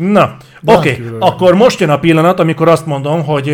Na, oké, okay. akkor most jön a pillanat, amikor azt mondom, hogy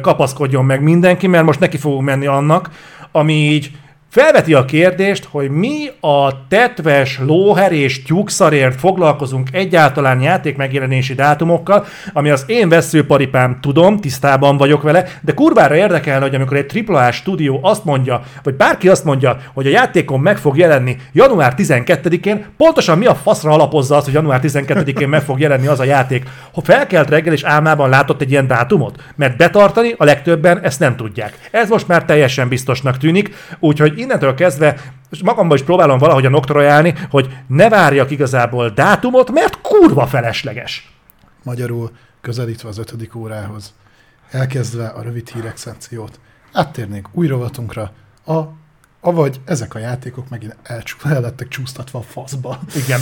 kapaszkodjon meg mindenki, mert most neki fogunk menni annak, ami így Felveti a kérdést, hogy mi a tetves lóher és tyúkszarért foglalkozunk egyáltalán játék megjelenési dátumokkal, ami az én veszőparipám tudom, tisztában vagyok vele, de kurvára érdekelne, hogy amikor egy AAA stúdió azt mondja, vagy bárki azt mondja, hogy a játékon meg fog jelenni január 12-én, pontosan mi a faszra alapozza azt, hogy január 12-én meg fog jelenni az a játék, ha felkelt reggel és álmában látott egy ilyen dátumot? Mert betartani a legtöbben ezt nem tudják. Ez most már teljesen biztosnak tűnik, úgyhogy innentől kezdve magamban is próbálom valahogy a noktrojálni, hogy ne várjak igazából dátumot, mert kurva felesleges. Magyarul közelítve az ötödik órához, elkezdve a rövid hírek szekciót, áttérnénk új rovatunkra, a avagy ezek a játékok megint el lettek csúsztatva a faszba. Igen.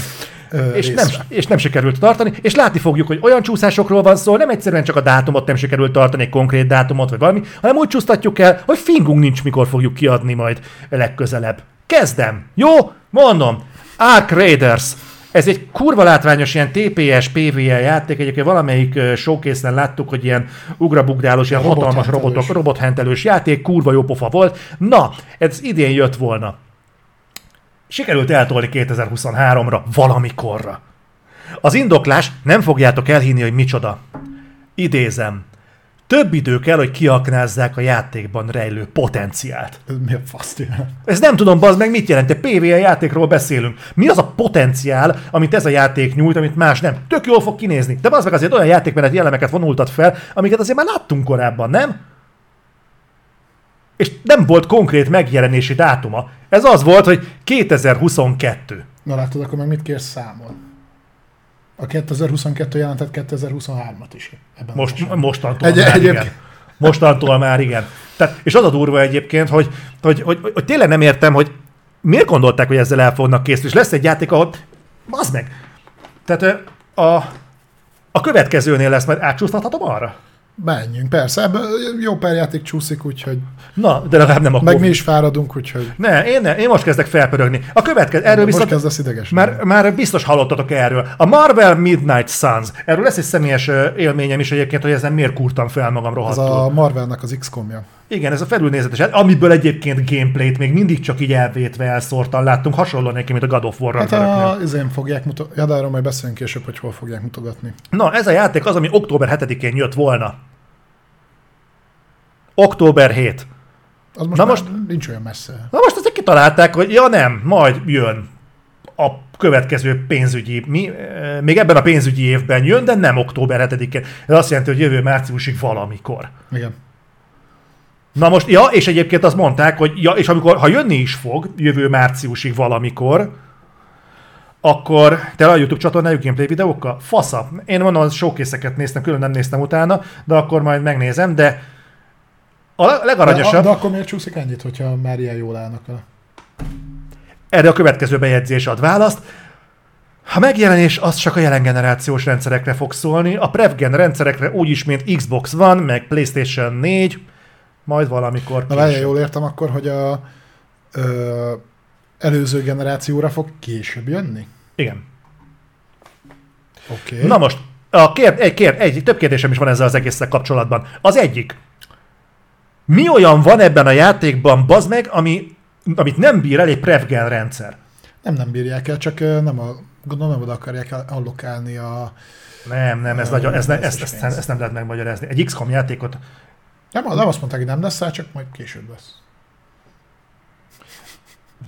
és, nem, és nem sikerült tartani, és látni fogjuk, hogy olyan csúszásokról van szó, nem egyszerűen csak a dátumot nem sikerült tartani, egy konkrét dátumot, vagy valami, hanem úgy csúsztatjuk el, hogy fingunk nincs, mikor fogjuk kiadni majd legközelebb. Kezdem. Jó? Mondom. Ark Raiders. Ez egy kurva látványos ilyen TPS, PvE játék, egyébként valamelyik showcase láttuk, hogy ilyen ugrabugrálós, ilyen robot hatalmas robotok, robothentelős játék, kurva jó pofa volt. Na, ez idén jött volna. Sikerült eltolni 2023-ra, valamikorra. Az indoklás nem fogjátok elhinni, hogy micsoda. Idézem. Több idő kell, hogy kiaknázzák a játékban rejlő potenciált. Ez mi a fasz Ez nem tudom, bazd meg, mit jelent. PvE játékról beszélünk. Mi az a potenciál, amit ez a játék nyújt, amit más nem? Tök jól fog kinézni. De bazd meg azért olyan játékmenet jellemeket vonultat fel, amiket azért már láttunk korábban, nem? És nem volt konkrét megjelenési dátuma. Ez az volt, hogy 2022. Na látod, akkor meg mit kérsz számon? A 2022 jelentett 2023-at is. Ebben Most, mostantól egy, már igen. Mostantól már igen. Tehát, és az a durva egyébként, hogy, hogy, hogy, hogy, hogy tényleg nem értem, hogy miért gondolták, hogy ezzel el fognak készülni. És lesz egy játék, ahol... Az meg! Tehát a, a következőnél lesz, majd átcsúsztathatom arra? Menjünk, persze. Jó pár játék csúszik, úgyhogy... Na, de legalább nem akkor. Meg mi is fáradunk, úgyhogy... Ne, én, ne, én most kezdek felpörögni. A következő, erről most viszont... kezdesz ideges. Már, már biztos hallottatok erről. A Marvel Midnight Suns. Erről lesz egy személyes élményem is egyébként, hogy ezen miért kurtam fel magam rohadtul. Ez a Marvelnek az XCOM-ja. Igen, ez a felülnézetes, amiből egyébként gameplayt még mindig csak így elvétve elszórtan láttunk, hasonló neki, mint a God of War Hát a, izén fogják mutatni, ja, de arról majd beszélünk később, hogy hol fogják mutogatni. Na, ez a játék az, ami október 7-én jött volna. Október 7. Az most, Na most nincs olyan messze. Na most ezek kitalálták, hogy ja nem, majd jön a következő pénzügyi, mi, eh, még ebben a pénzügyi évben jön, de nem október 7-én. Ez azt jelenti, hogy jövő márciusig valamikor. Igen. Na most, ja, és egyébként azt mondták, hogy ja, és amikor, ha jönni is fog, jövő márciusig valamikor, akkor te a YouTube csatornájuk gameplay videókkal? Fasza. Én mondom, az showkészeket néztem, külön nem néztem utána, de akkor majd megnézem, de a legaranyosabb... De, de akkor miért csúszik ennyit, hogyha már ilyen jól állnak vele? Erre a következő bejegyzés ad választ. A megjelenés az csak a jelen generációs rendszerekre fog szólni, a prevgen rendszerekre úgyis, mint Xbox van, meg PlayStation 4, majd valamikor Na várjál, jól értem akkor, hogy a ö, előző generációra fog később jönni? Igen. Oké. Okay. Na most, a kér, egy, kér, egy, több kérdésem is van ezzel az egészszel kapcsolatban. Az egyik, mi olyan van ebben a játékban, bazd meg, ami, amit nem bír el egy prevgen rendszer? Nem, nem bírják el, csak nem a, gondolom nem oda akarják allokálni a... Nem, nem, ez, a, nagyon, ez, ne, ezt, ezt, ezt, ezt, nem lehet megmagyarázni. Egy XCOM játékot nem, nem azt mondták, hogy nem lesz, csak majd később lesz.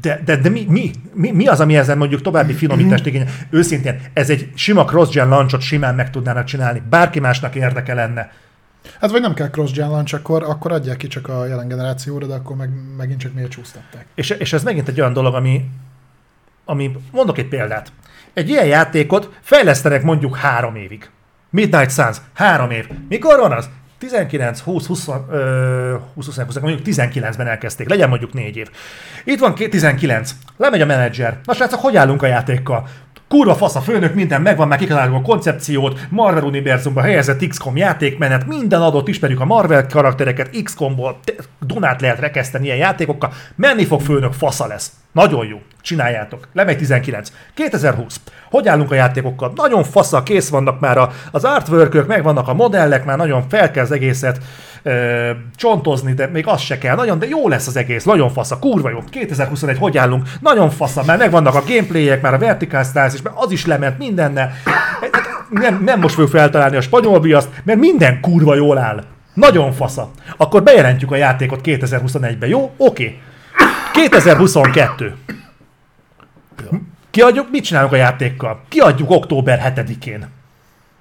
De, de, de mi, mi, mi, mi, az, ami ezen mondjuk további finomítást igényel? Őszintén, ez egy sima cross-gen launchot simán meg tudnának csinálni. Bárki másnak érdeke lenne. Hát vagy nem kell cross-gen launch, akkor, akkor adják ki csak a jelen generációra, de akkor meg, megint csak miért csúsztatták. És, és ez megint egy olyan dolog, ami, ami, mondok egy példát. Egy ilyen játékot fejlesztenek mondjuk három évig. Midnight Suns, három év. Mikor van az? 19, 20, 20, 20, 20, 20 mondjuk 19-ben elkezdték, legyen mondjuk 4 év. Itt van 19, lemegy a menedzser. Na srácok, hogy állunk a játékkal? Kurva fasz a főnök, minden megvan, már kitaláljuk a koncepciót, Marvel univerzumba helyezett XCOM játékmenet, minden adott, ismerjük a Marvel karaktereket, XCOM-ból, Dunát lehet rekeszteni ilyen játékokkal, menni fog főnök, fasza lesz. Nagyon jó, csináljátok. Lemegy 19. 2020. Hogy állunk a játékokkal? Nagyon faszal, kész vannak már a, az artwork megvannak a modellek, már nagyon fel kell az egészet ö, csontozni, de még az se kell. Nagyon, de jó lesz az egész, nagyon fasz, a kurva jó. 2021, hogy állunk? Nagyon fasz, már megvannak a gameplayek, már a vertical styles mert az is lement mindennel. Nem, nem most fogjuk feltalálni a spanyol viaszt, mert minden kurva jól áll. Nagyon fasza. Akkor bejelentjük a játékot 2021-ben, jó? Oké. Okay. 2022. Kiadjuk, mit csinálunk a játékkal? Kiadjuk október 7-én.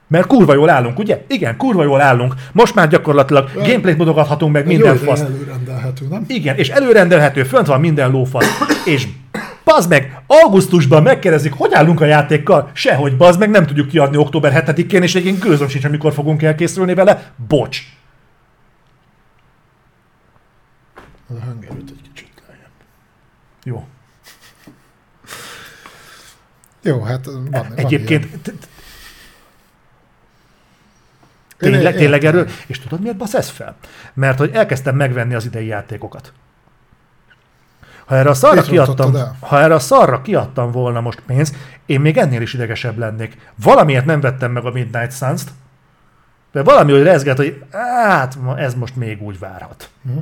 Mert kurva jól állunk, ugye? Igen, kurva jól állunk. Most már gyakorlatilag ja. gameplayt mutogathatunk meg minden fasz. előrendelhető, nem? Igen, és előrendelhető, fönt van minden lófasz. és bazd meg, augusztusban megkérdezik, hogy állunk a játékkal? Sehogy, bazd meg, nem tudjuk kiadni október 7-én, és egyébként gőzöm sincs, amikor fogunk elkészülni vele. Bocs. A hangerőt egy kicsit lejjebb. Jó. Jó, hát van, Egyébként van Tényleg, tényleg erről. És tudod, miért basz ez fel? Mert hogy elkezdtem megvenni az idei játékokat. Ha erre a szarra, kiadtam, ha erre a szarra kiadtam volna most pénzt, én még ennél is idegesebb lennék. Valamiért nem vettem meg a Midnight Suns-t, de valami, hogy rezget, hogy hát ez most még úgy várhat. Hm.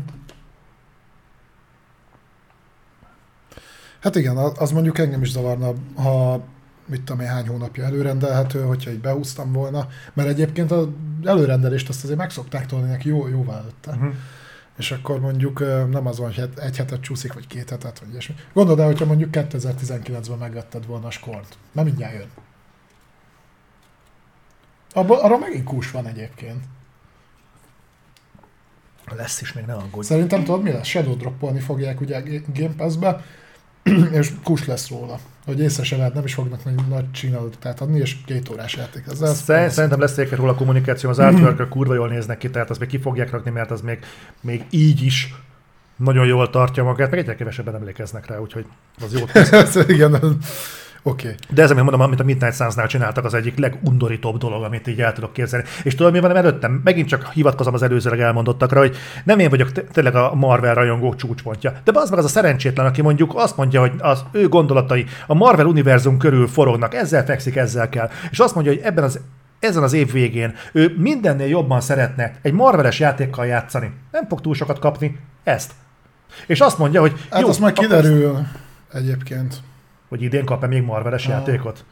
Hát igen, az mondjuk engem is zavarna, ha mit tudom én, hány hónapja előrendelhető, hogyha így behúztam volna, mert egyébként az előrendelést azt azért megszokták tolni neki jó, jóvá előtte. Uh-huh. És akkor mondjuk nem az van, hogy egy hetet csúszik, vagy két hetet, vagy ilyesmi. Gondold el, hogyha mondjuk 2019-ben megvetted volna a skort, mert mindjárt jön. Abba, arra megint kús van egyébként. Lesz is, még ne aggódj. Szerintem tudod mi lesz? Shadow droppolni fogják ugye Game Pass-be, és kus lesz róla. Hogy észre se lehet, nem is fognak nagy, nagy csinálatokat adni, és két órás játék. Ez, ez Szerint, szerintem lesz egy róla kommunikáció, az artwork kurva jól néznek ki, tehát azt még ki fogják rakni, mert az még, még így is nagyon jól tartja magát, meg egyre kevesebben emlékeznek rá, úgyhogy az jó. Igen, Oké. Okay. De ez, amit mondom, amit a Midnight Suns-nál csináltak, az egyik legundorítóbb dolog, amit így el tudok képzelni. És tudod, mi van előttem? Megint csak hivatkozom az előzőleg elmondottakra, hogy nem én vagyok tényleg a Marvel rajongó csúcspontja. De az meg az a szerencsétlen, aki mondjuk azt mondja, hogy az ő gondolatai a Marvel univerzum körül forognak, ezzel fekszik, ezzel kell. És azt mondja, hogy ebben az ezen az év végén ő mindennél jobban szeretne egy Marveles játékkal játszani. Nem fog túl sokat kapni ezt. És azt mondja, hogy... Hát jó, azt majd kiderül egyébként hogy idén kap-e még Marveles ah. játékot.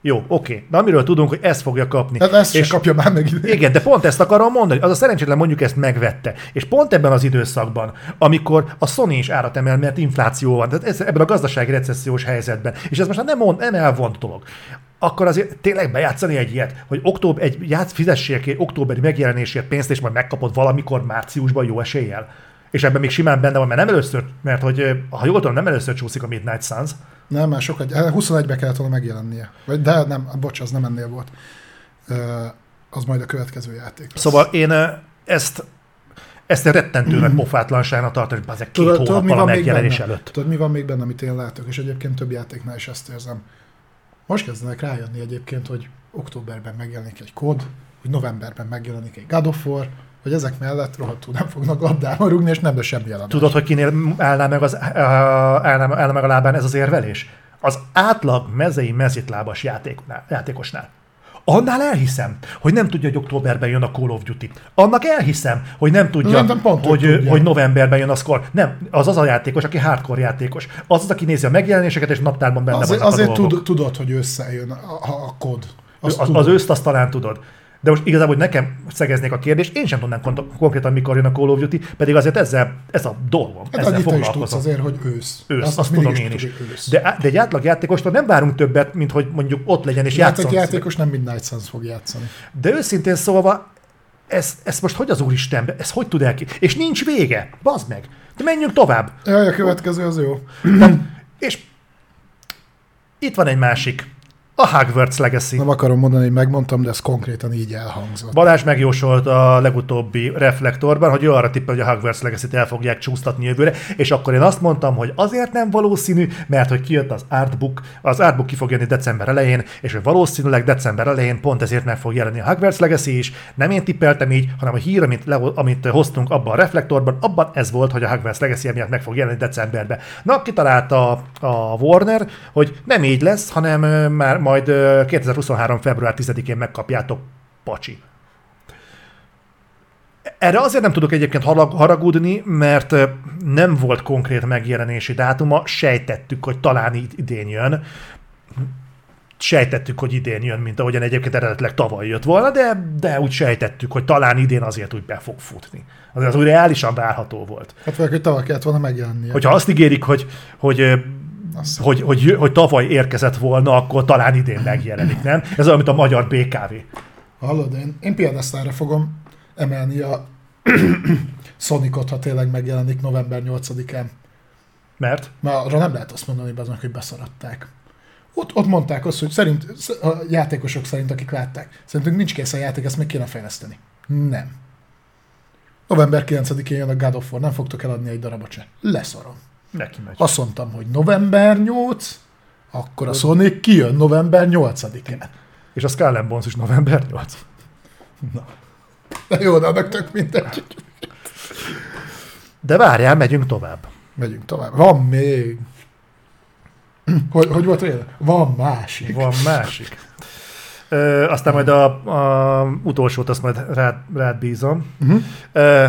Jó, oké. De amiről tudunk, hogy ezt fogja kapni. Hát ezt és kapja már meg idén. Igen, de pont ezt akarom mondani. Az a szerencsétlen mondjuk ezt megvette. És pont ebben az időszakban, amikor a Sony is árat emel, mert infláció van, tehát ez, ebben a gazdasági recessziós helyzetben, és ez most nem, mond, nem elvont dolog akkor azért tényleg bejátszani egy ilyet, hogy október, egy játsz, fizessél ki októberi megjelenésért pénzt, és majd megkapod valamikor márciusban jó eséllyel. És ebben még simán benne van, mert nem először, mert hogy ha jól tudom, nem először csúszik a Midnight Suns, nem, már sokat, 21-be eh, kellett volna megjelennie. Vagy, de nem, bocs, az nem ennél volt. Az majd a következő játék. Lesz. Szóval én ezt ezt rettentő nagy pofátlanságnak tartom, hogy ezek két tudod, hónappal a megjelenés előtt. Tudod, mi van még benne, amit én látok, és egyébként több játéknál is ezt érzem. Most kezdenek rájönni egyébként, hogy októberben megjelenik egy kod, hogy novemberben megjelenik egy God of War, hogy ezek mellett rohadtul nem fognak labdába rúgni, és nem lesz semmi jelentés. Tudod, hogy kinél állná meg, az, állná, állná meg a lábán ez az érvelés? Az átlag mezei mezitlábas játéknál, játékosnál. Annál elhiszem, hogy nem tudja, hogy októberben jön a Call of Duty. Annak elhiszem, hogy nem tudja, nem, pont, hogy, hogy, hogy novemberben jön a Score. Nem, az az a játékos, aki hardcore játékos. Az az, aki nézi a megjelenéseket, és naptárban benne azért, Azért tud, tudod, hogy összejön a, a kod. Azt az, az őszt azt talán tudod. De most igazából, hogy nekem szegeznék a kérdést, én sem tudnám konkrétan, mikor jön a Call of Duty, pedig azért ezzel, ez a dolgom. Hát ezzel annyit is tudsz azért, hogy ősz. Ősz, azt, azt tudom én is. De, de egy átlag játékostól nem várunk többet, mint hogy mondjuk ott legyen és játszon. egy játékos nem Midnight Suns fog játszani. De őszintén szólva, ez, ez most hogy az úristen, ez hogy tud el ki? És nincs vége, bazd meg. De menjünk tovább. Jaj, a következő az jó. és itt van egy másik A Hogwarts Legacy. Nem akarom mondani, hogy megmondtam, de ez konkrétan így elhangzott. Balázs megjósolt a legutóbbi reflektorban, hogy ő arra tippel, hogy a Hogwarts Legacy-t el fogják csúsztatni jövőre, és akkor én azt mondtam, hogy azért nem valószínű, mert hogy kijött az artbook, az artbook ki fog jönni december elején, és hogy valószínűleg december elején pont ezért meg fog jelenni a Hogwarts Legacy is. Nem én tippeltem így, hanem a hír, amit, le, amit hoztunk abban a reflektorban, abban ez volt, hogy a Hogwarts Legacy miatt meg fog jelenni decemberben. Na, kitalálta a, Warner, hogy nem így lesz, hanem már majd ö, 2023. február 10-én megkapjátok pacsi. Erre azért nem tudok egyébként harag- haragudni, mert nem volt konkrét megjelenési dátuma, sejtettük, hogy talán id- idén jön. Sejtettük, hogy idén jön, mint ahogyan egyébként eredetileg tavaly jött volna, de, de úgy sejtettük, hogy talán idén azért úgy be fog futni. Azért az úgy reálisan várható volt. Hát vagy, hogy tavaly kellett volna megjelennie. Hogyha azt ígérik, hogy, hogy Azt- hogy, hogy, hogy tavaly érkezett volna, akkor talán idén megjelenik, nem? Ez olyan, mint a magyar BKV. Hallod, én, én piedesztára fogom emelni a Sonicot, ha tényleg megjelenik november 8-án. Mert? Mert arra nem lehet azt mondani, aznak, hogy beszaradták. Ott, ott mondták azt, hogy szerint, a játékosok szerint, akik látták, szerintünk nincs kész a játék, ezt még kéne fejleszteni. Nem. November 9-én jön a God of War, nem fogtok eladni egy darabot se. Leszarom. Neki megy. Azt mondtam, hogy november 8, akkor a Sonic kijön november 8-án. És a Skull Bones is november 8. Na. De jó, de annak tök mindegy. De várjál, megyünk tovább. Megyünk tovább. Van még. Hogy, hogy volt véle? Van másik. Van másik. Ö, aztán majd a, a utolsót azt majd rád, rád bízom. Uh-huh. Ö,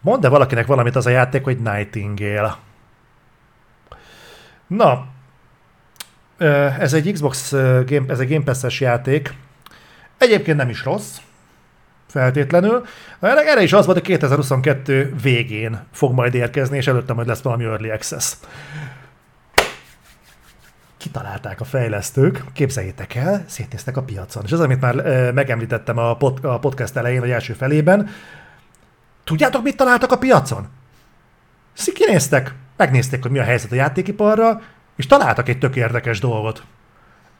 mondd -e valakinek valamit az a játék, hogy Nightingale. Na, ez egy Xbox Game, ez egy Game Pass-es játék. Egyébként nem is rossz, feltétlenül. Erre, is az volt, hogy 2022 végén fog majd érkezni, és előtte majd lesz valami Early Access. Kitalálták a fejlesztők, képzeljétek el, szétnéztek a piacon. És az, amit már megemlítettem a, pod, a podcast elején, vagy első felében, tudjátok, mit találtak a piacon? Szi- Kinéztek, megnézték, hogy mi a helyzet a játékiparral, és találtak egy tök érdekes dolgot.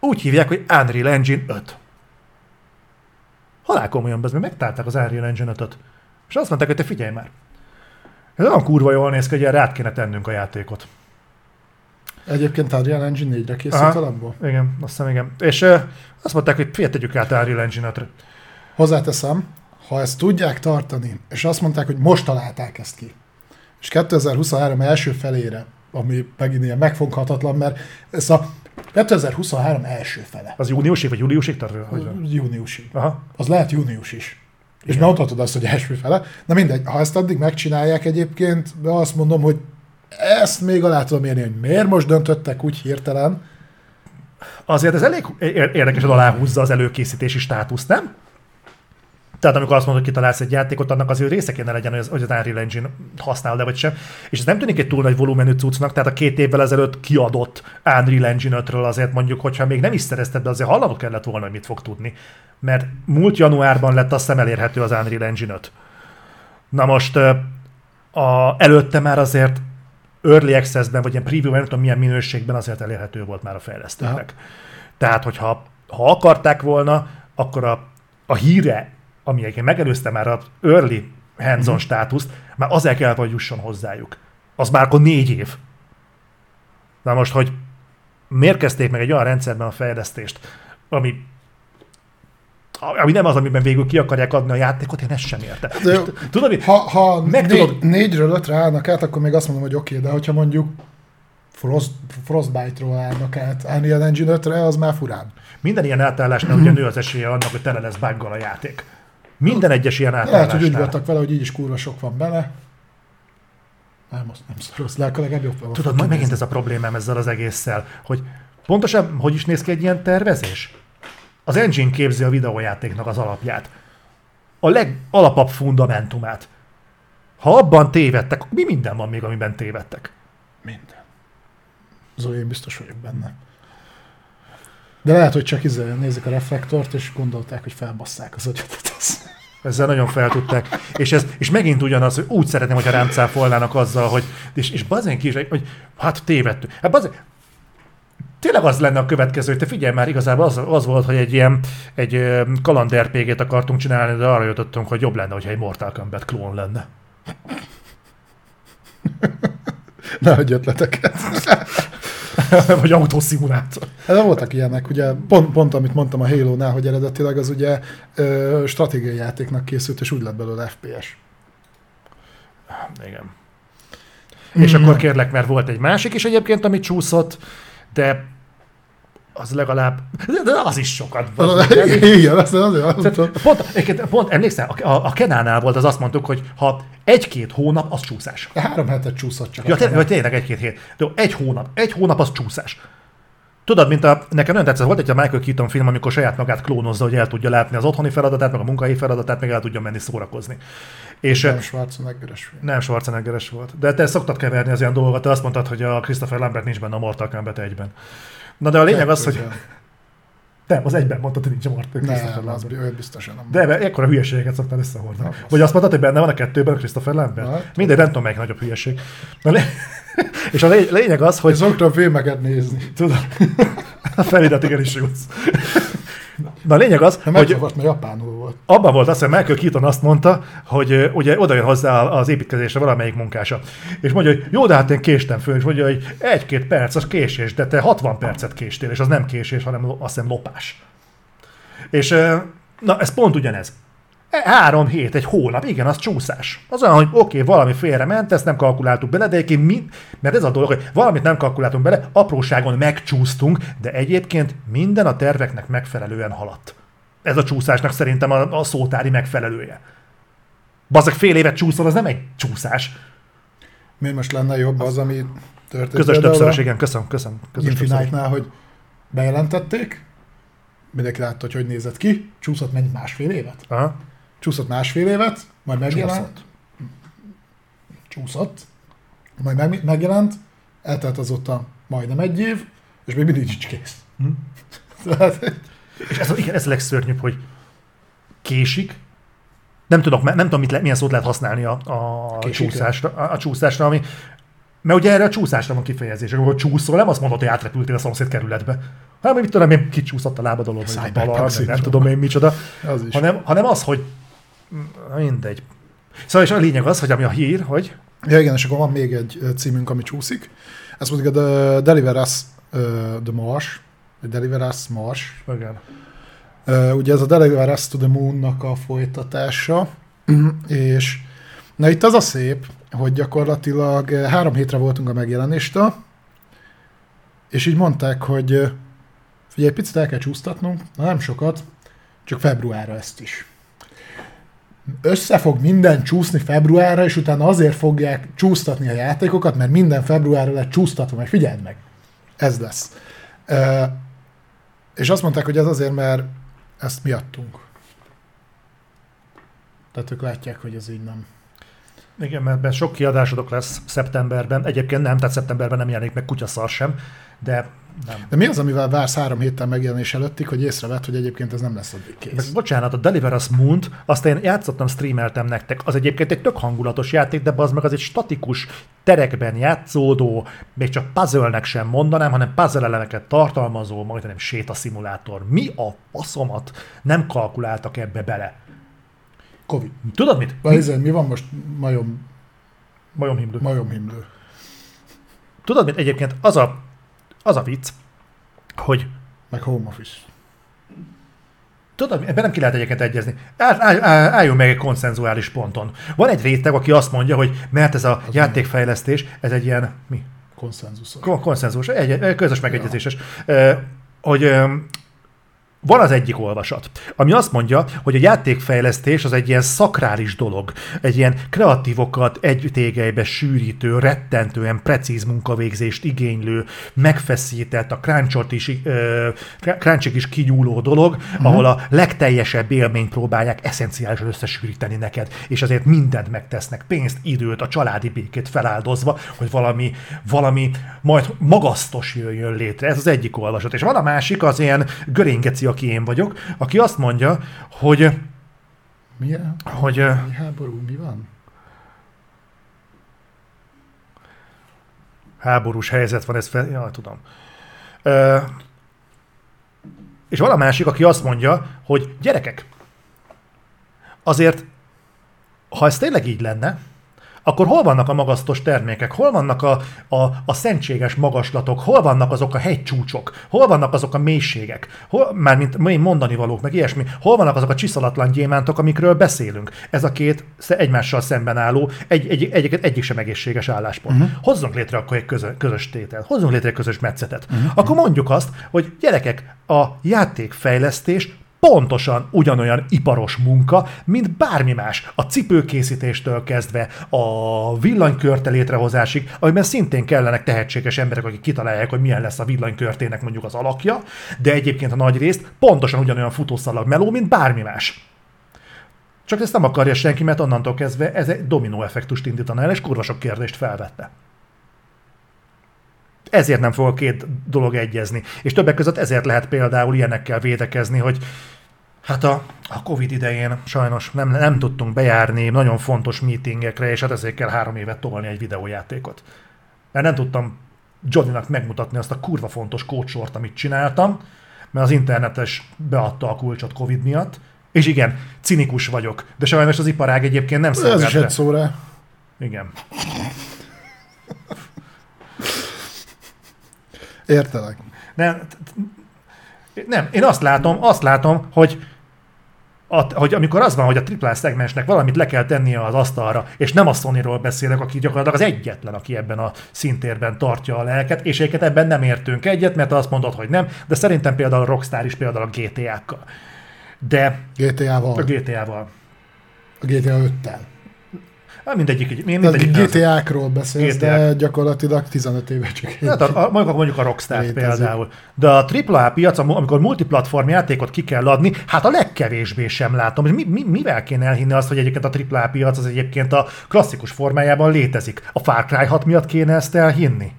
Úgy hívják, hogy Unreal Engine 5. Halál komolyan, bezd, megtálták az Unreal Engine 5-öt. És azt mondták, hogy te figyelj már. Ez olyan kurva jól néz ki, hogy rád kéne tennünk a játékot. Egyébként Unreal Engine 4-re készült Aha. alapból. Igen, azt hiszem, igen. És uh, azt mondták, hogy figyelj, tegyük át Unreal Engine 5-re. Hozzáteszem, ha ezt tudják tartani, és azt mondták, hogy most találták ezt ki, és 2023 első felére, ami megint ilyen megfoghatatlan, mert ez a 2023 első fele, Az júniusig, vagy júliusig tart? Hogy van? júniusig. Aha. Az lehet június is. És mondhatod azt, hogy első fele. Na mindegy, ha ezt addig megcsinálják egyébként, de azt mondom, hogy ezt még alá tudom érni, hogy miért most döntöttek úgy hirtelen. Azért ez elég ér- érdekes, hogy aláhúzza az előkészítési státuszt, nem? Tehát amikor azt mondod, hogy kitalálsz egy játékot, annak azért része kéne legyen, hogy az, hogy az Unreal Engine használ, de vagy sem. És ez nem tűnik egy túl nagy volumenű cuccnak, tehát a két évvel ezelőtt kiadott Unreal Engine 5-ről azért mondjuk, hogyha még nem is szerezted, de azért hallanod kellett volna, hogy mit fog tudni. Mert múlt januárban lett azt hiszem elérhető az Unreal Engine 5. Na most a, előtte már azért Early Access-ben, vagy ilyen preview nem tudom milyen minőségben azért elérhető volt már a fejlesztőknek. Tehát, hogyha ha akarták volna, akkor a, a híre, ami egyébként megelőzte már az early hands-on Mhm. státuszt, már az el kell, hogy jusson hozzájuk. Az már akkor négy év. Na most, hogy miért kezdték meg egy olyan rendszerben a fejlesztést, ami ami nem az, amiben végül ki akarják adni a játékot, én ezt sem értem. De- És t- Tudod, mi? Ha, ha Meg négy, tudod- négyről ötre állnak át, akkor még azt mondom, hogy oké, okay, de hogyha mondjuk Frost, Frostbite-ról állnak át Unreal Engine 5-re, az már furán. Minden ilyen átállásnál ugye nő az esélye annak, hogy tele lesz buggal a játék. Minden egyes ilyen Lehet, hogy úgy átállásnál. voltak vele, hogy így is kurva sok van bele. Nem, most nem rossz, de akkor legalább jobb. Tudod, majd megint ez a problémám ezzel az egésszel, hogy pontosan hogy is néz ki egy ilyen tervezés? Az engine képzi a videójátéknak az alapját. A legalapabb fundamentumát. Ha abban tévedtek, akkor mi minden van még, amiben tévedtek? Minden. Zoli, én biztos vagyok benne. De lehet, hogy csak izé nézik a reflektort, és gondolták, hogy felbasszák az agyatot. Ezzel nagyon fel tudták. És, ez, és megint ugyanaz, hogy úgy szeretném, hogyha rám cáfolnának azzal, hogy és, és bazen ki is, hogy hát tévedtünk. Hát bazen, tényleg az lenne a következő, hogy te figyelj már, igazából az, az volt, hogy egy ilyen egy kaland RPG-t akartunk csinálni, de arra jutottunk, hogy jobb lenne, hogyha egy Mortal Kombat klón lenne. Ne hagyj ötleteket. Vagy autószimulátor. Hát de voltak ilyenek, ugye pont, pont amit mondtam a Halo-nál, hogy eredetileg az ugye ö, stratégiai játéknak készült, és úgy lett belőle FPS. Igen. És akkor kérlek, mert volt egy másik is egyébként, ami csúszott, de az legalább, de az is sokat. volt. Igen, azt azért mondtam. Pont, pont emlékszel, a, a, Kenánál volt, az azt mondtuk, hogy ha egy-két hónap, az csúszás. De három hetet csúszott csak. Ja, tényleg, tényleg egy-két hét. De egy hónap, egy hónap az csúszás. Tudod, mint a, nekem nagyon tetszett, volt egy a Michael Keaton film, amikor saját magát klónozza, hogy el tudja látni az otthoni feladatát, meg a munkai feladatát, meg el tudja menni szórakozni. És Nem Schwarzeneggeres film. nem Schwarzeneggeres volt. De te szoktad keverni az ilyen dolgokat, te azt mondtad, hogy a Christopher Lambert nincs benne a Mortal Kombat egyben. Na de a lényeg az, hogy nem, az egyben mondtad, hogy nincs a Mortal Christopher Nem, az biztosan nem. De ebben ekkora hülyeségeket szoktál összehordani. Na, Vagy azt mondtad, hogy benne van a kettőben a Christopher Lambert? Hát. Mindegy, nem tudom, melyik nagyobb hülyeség. Na, lé... és a lé- lényeg az, Hogy szoktam filmeket nézni. Tudod, a felirat igenis jutsz. Na a lényeg az, hogy megzavart, mert japánul volt. abban volt azt, hogy Michael Keaton azt mondta, hogy ugye oda jön hozzá az építkezésre valamelyik munkása. És mondja, hogy jó, de hát én késtem föl, és mondja, hogy egy-két perc az késés, de te 60 percet késtél, és az nem késés, hanem azt hiszem lopás. És na, ez pont ugyanez. Három hét, egy hónap, igen, az csúszás. Az olyan, hogy oké, okay, valami félre ment, ezt nem kalkuláltuk bele, de egyébként mi, mert ez a dolog, hogy valamit nem kalkuláltunk bele, apróságon megcsúsztunk, de egyébként minden a terveknek megfelelően haladt. Ez a csúszásnak szerintem a, a szótári megfelelője. Bazzak fél évet csúszol, az nem egy csúszás. Miért most lenne jobb az, ami történt? Közös többszörös, igen, köszönöm, köszönöm. Közös. Infinite-nál, hogy bejelentették, mindenki látta, hogy hogy nézett ki, csúszott mennyi másfél évet? Aha. Csúszott másfél évet, majd megjelent. Csúszott. Csúszott. Majd meg, megjelent, eltelt azóta majdnem egy év, és még mindig nincs kész. Hm. Tehát, És ez, igen, ez a legszörnyűbb, hogy késik, nem tudok, nem tudom, mit le, milyen szót lehet használni a, a, Késik? csúszásra, a, a csúszásra, ami, mert ugye erre a csúszásra van kifejezés, amikor csúszol, nem azt mondod, hogy átrepültél a szomszéd kerületbe, hanem hogy mit tudom én, kicsúszott a lábad alól, vagy a bal nem tudom én micsoda, az hanem, hanem az, hogy mindegy. Szóval és a lényeg az, hogy ami a hír, hogy Ja igen, és akkor van még egy címünk, ami csúszik. Ez pedig a The Deliver Us uh, The Mars, vagy Deliver Us Mars. igen, Uh, ugye ez a Deliver Us to the Moon-nak a folytatása, és na itt az a szép, hogy gyakorlatilag három hétre voltunk a megjelenéstől, és így mondták, hogy figyelj, picit el kell csúsztatnunk, na nem sokat, csak februárra ezt is. Össze fog minden csúszni februárra, és utána azért fogják csúsztatni a játékokat, mert minden februárra lett csúsztatva, meg figyeld meg. Ez lesz. Uh, és azt mondták, hogy ez azért, mert ezt miattunk. Tehát ők látják, hogy ez így nem. igen, mert sok kiadásodok lesz szeptemberben, egyébként nem, tehát szeptemberben nem jelenik meg kutyaszar sem, de nem. De mi az, amivel vársz három héttel megjelenés előttig, hogy észrevett, hogy egyébként ez nem lesz addig kész? bocsánat, a Deliver Us Moon-t, azt én játszottam, streameltem nektek. Az egyébként egy tök hangulatos játék, de az meg az egy statikus terekben játszódó, még csak puzzle-nek sem mondanám, hanem puzzle elemeket tartalmazó, majdnem sétaszimulátor. Mi a faszomat nem kalkuláltak ebbe bele? Covid. Tudod mit? Vagy ez, mi van most majom, Majomhimlő. majomhimlő? Tudod mit? Egyébként az a, az a vicc, hogy Meg home office. Tudod, ebben nem ki lehet egyébként egyezni. Áll, áll, áll, álljunk meg egy konszenzuális ponton. Van egy réteg, aki azt mondja, hogy mert ez a Az játékfejlesztés, ez egy ilyen, mi? Konszenzuszos. Kon- Konszenzus, egy, közös megegyezéses. Ö, Hogy van az egyik olvasat, ami azt mondja, hogy a játékfejlesztés az egy ilyen szakrális dolog, egy ilyen kreatívokat egy tégelybe sűrítő, rettentően precíz munkavégzést igénylő, megfeszített, a crunchot is, ö, crunchig is kinyúló dolog, uh-huh. ahol a legteljesebb élményt próbálják eszenciálisan összesűríteni neked, és azért mindent megtesznek, pénzt, időt, a családi békét feláldozva, hogy valami, valami majd magasztos jöjjön létre. Ez az egyik olvasat. És van a másik, az ilyen göringeci, aki én vagyok, aki azt mondja, hogy, Milyen? hogy Mi háború? Mi van? háborús helyzet van, ez fel, ja, tudom. Ö, és van a másik, aki azt mondja, hogy gyerekek, azért, ha ez tényleg így lenne, akkor hol vannak a magasztos termékek, hol vannak a, a, a szentséges magaslatok, hol vannak azok a hegycsúcsok, hol vannak azok a mélységek, hol, mármint mondani valók, meg ilyesmi, hol vannak azok a csiszolatlan gyémántok, amikről beszélünk. Ez a két egymással szemben álló, egy, egy, egy, egyik sem egészséges álláspont. Uh-huh. Hozzunk létre akkor egy közö, közös tételt, hozzunk létre egy közös metszetet. Uh-huh. Akkor mondjuk azt, hogy gyerekek, a játékfejlesztés pontosan ugyanolyan iparos munka, mint bármi más. A cipőkészítéstől kezdve a villanykörte létrehozásig, amiben szintén kellenek tehetséges emberek, akik kitalálják, hogy milyen lesz a villanykörtének mondjuk az alakja, de egyébként a nagy részt pontosan ugyanolyan futószalag meló, mint bármi más. Csak ezt nem akarja senki, mert onnantól kezdve ez egy dominó effektust indítana el, és kurva sok kérdést felvette. Ezért nem fog a két dolog egyezni. És többek között ezért lehet például ilyenekkel védekezni, hogy hát a, a Covid idején sajnos nem, nem tudtunk bejárni nagyon fontos meetingekre, és hát ezért kell három évet tolni egy videójátékot. Mert nem tudtam Johnnynak megmutatni azt a kurva fontos kócsort, amit csináltam, mert az internetes beadta a kulcsot Covid miatt, és igen, cinikus vagyok, de sajnos az iparág egyébként nem szolgálta. Ez is egy szóra. Igen. Értelek. Nem, nem, én azt látom, azt látom, hogy a, hogy amikor az van, hogy a AAA szegmensnek valamit le kell tennie az asztalra, és nem a Sony-ról beszélek, aki gyakorlatilag az egyetlen, aki ebben a szintérben tartja a lelket, és egyébként ebben nem értünk egyet, mert azt mondod, hogy nem, de szerintem például a Rockstar is például a GTA-kkal. De... GTA-val. A GTA-val. A GTA 5-tel. Hát mindegyik, mindegyik GTA-król beszélsz, GTA. de gyakorlatilag 15 éve csak hát a, a, mondjuk, mondjuk a Rockstar például. De a AAA piac, amikor multiplatform játékot ki kell adni, hát a legkevésbé sem látom. Mi, mi, mivel kéne elhinni azt, hogy egyébként a AAA piac az egyébként a klasszikus formájában létezik? A Far Cry 6 miatt kéne ezt elhinni?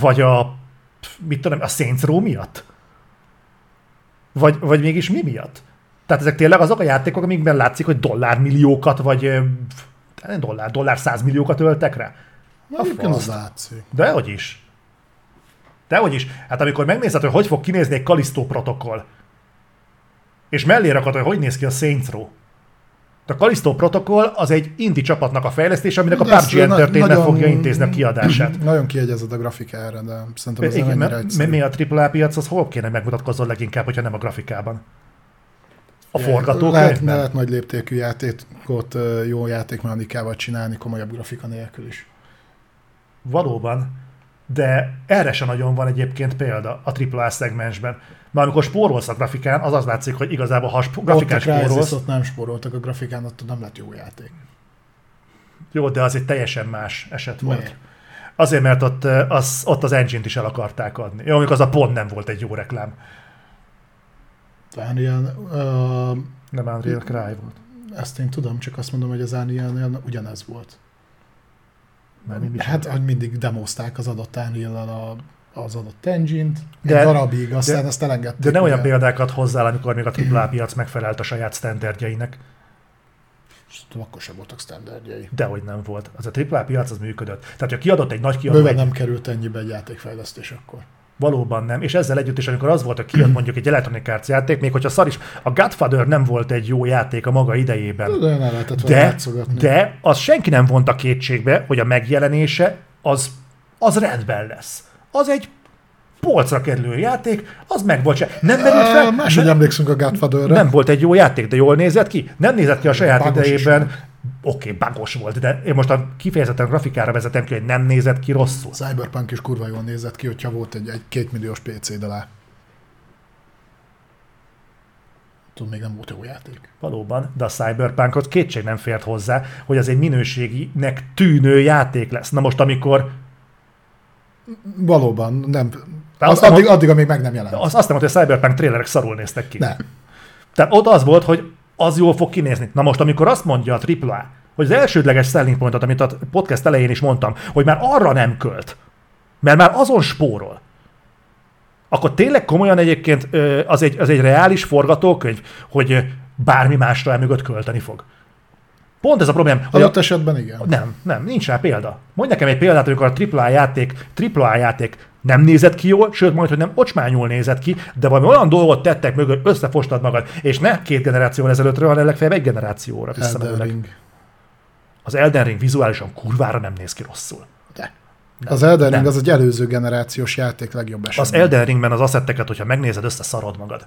Vagy a, mit tudom, a Saints Row miatt? Vagy, vagy mégis mi miatt? Tehát ezek tényleg azok a játékok, amikben látszik, hogy dollármilliókat, vagy nem dollár, dollár százmilliókat öltek rá. Egyébként az látszik. De hogy is. De hogy is. Hát amikor megnézed, hogy hogy fog kinézni egy Kalisztó protokoll, és mellé rakod, hogy hogy néz ki a Saints Row. A Kalisztó protokoll az egy indi csapatnak a fejlesztése, aminek de a PUBG Entertainment nagyon, fogja intézni a kiadását. Nagyon kiegyezett a grafikára, de szerintem ez Igen, nem ennyire Mi a AAA piac, az hol kéne megmutatkozzon leginkább, hogyha nem a grafikában? A forgatókönyv. Lehet, lehet nagy léptékű játékot jó játékmechanikával csinálni komolyabb grafika nélkül is. Valóban, de erre sem nagyon van egyébként példa a AAA szegmensben. Mert amikor spórolsz a grafikán, az az látszik, hogy igazából ha sp- grafikán ott spórolsz... Ott nem spóroltak a grafikán, ott nem lett jó játék. Jó, de az egy teljesen más eset Miért? volt. Azért, mert ott az, ott az engine-t is el akarták adni. Jó, amikor az a pont nem volt egy jó reklám. Unreal... Uh, nem Unreal Cry volt. Ezt én tudom, csak azt mondom, hogy az unreal ugyanez volt. Mert hát, hogy mindig demozták az adott unreal a, az adott engine-t, de, egy darabig, aztán de, ezt elengedték. De ne olyan példákat hozzá, amikor még a AAA piac megfelelt a saját standardjainek. Szerintem akkor sem voltak standardjai. Dehogy nem volt. Az a AAA piac az működött. Tehát, ha kiadott egy nagy kiadó... Bőven egy... nem került ennyibe egy játékfejlesztés akkor. Valóban nem. És ezzel együtt is, amikor az volt, hogy kijött mondjuk egy Electronic Arts játék, még hogyha szar is, a Godfather nem volt egy jó játék a maga idejében. De, de, de az senki nem vonta kétségbe, hogy a megjelenése az, az rendben lesz. Az egy polcra kerülő játék, az meg volt se. Nem merült fel. Máshogy emlékszünk a Godfather-re. Nem volt egy jó játék, de jól nézett ki. Nem nézett ki a saját Bagos idejében oké, okay, bagos volt, de én most a kifejezetten grafikára vezetem ki, hogy nem nézett ki rosszul. Cyberpunk is kurva jól nézett ki, hogyha volt egy, egy kétmilliós PC de lá. Tudod, még nem volt jó játék. Valóban, de a Cyberpunkot kétség nem fért hozzá, hogy az egy minőséginek tűnő játék lesz. Na most, amikor... Valóban, nem. Azt addig, addig, amíg meg nem jelent. Azt, azt nem mondta, hogy a Cyberpunk trailerek szarul néztek ki. Nem. Tehát ott az volt, hogy az jól fog kinézni. Na most, amikor azt mondja a AAA, hogy az elsődleges selling pointot, amit a podcast elején is mondtam, hogy már arra nem költ, mert már azon spórol, akkor tényleg komolyan egyébként az egy, az egy reális forgatókönyv, hogy bármi másra el mögött költeni fog. Pont ez a probléma. Adott a... esetben igen. Nem, nem, nincs rá példa. Mondj nekem egy példát, amikor a AAA játék, AAA játék Nem nézett ki jól, sőt, majd, hogy nem ocsmányul nézett ki, de valami olyan dolgot tettek mögött, összefostad magad, és ne két generáció ezelőttről, hanem legfeljebb egy generációra visszamenőleg. Az Elden Ring vizuálisan kurvára nem néz ki rosszul. De. Az Elden Ring Nem. az egy előző generációs játék legjobb esetben. Az Elden Ringben az asszetteket, hogyha megnézed, összeszarod magad.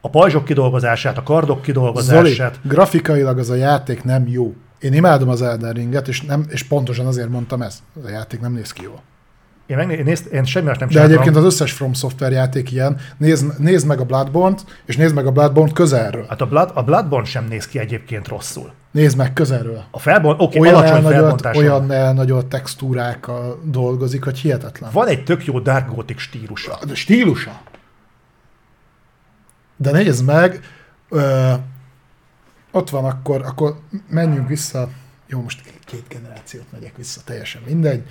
A pajzsok kidolgozását, a kardok Zoli, kidolgozását. grafikailag az a játék nem jó. Én imádom az Elden Ringet, és, nem, és pontosan azért mondtam ezt. Az a játék nem néz ki jól. Én, megné- én, én semmi nem De egyébként az összes From Software játék ilyen. Nézd, nézd meg a Bloodborne-t, és nézd meg a Bloodborne-t közelről. Hát a, Blood, a Bloodborne sem néz ki egyébként rosszul. Nézd meg közelről. A felbont, oké, Olyan alacsony elnagyolt, olyan elnagyolt textúrákkal dolgozik, hogy hihetetlen. Van egy tök jó Dark Gothic stílusa. De stílusa. De nézd meg, ö, ott van, akkor, akkor menjünk vissza. Jó, most két generációt megyek vissza, teljesen mindegy.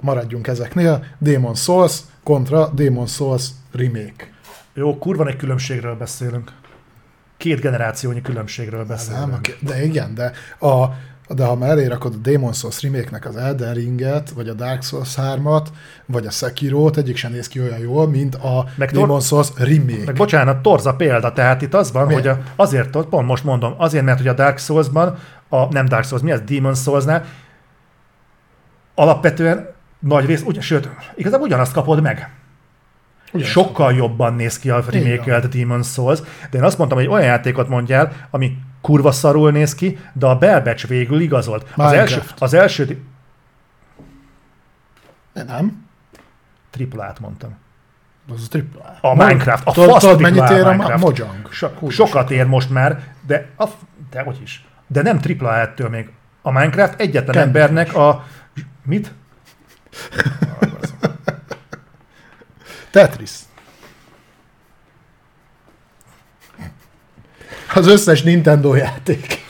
Maradjunk ezeknél. Demon Souls kontra Demon Souls remake. Jó, kurva egy különbségről beszélünk. Két generációnyi különbségről beszélünk. Nem, de igen, de, a, de ha már elérakod a Demon Souls remake-nek az Elden Ringet, vagy a Dark Souls 3-at, vagy a Sekiro-t, egyik sem néz ki olyan jól, mint a Meg Demon tor- Souls remake. Meg bocsánat, torza példa, tehát itt az van, Miért? hogy a, azért, pont most mondom, azért, mert hogy a Dark Souls-ban, a, nem Dark Souls, mi az, Demon Souls-nál, alapvetően nagy rész, ugye, sőt, igazából ugyanazt kapod meg. Ugyanazt Sokkal jobban néz ki a remake Demon Souls, de én azt mondtam, hogy olyan játékot mondjál, ami kurva szarul néz ki, de a Belbecs végül igazolt. Az Minecraft. első, az első De nem. triplát mondtam. Az a tripla. A Minecraft, a Tudod, tudod, mennyit ér a. Mojang? So, sokat ér most már, de, a, de hogy is. De nem tripla ettől még. A Minecraft egyetlen Candy embernek a... Mit? Tetris. Az összes Nintendo játék.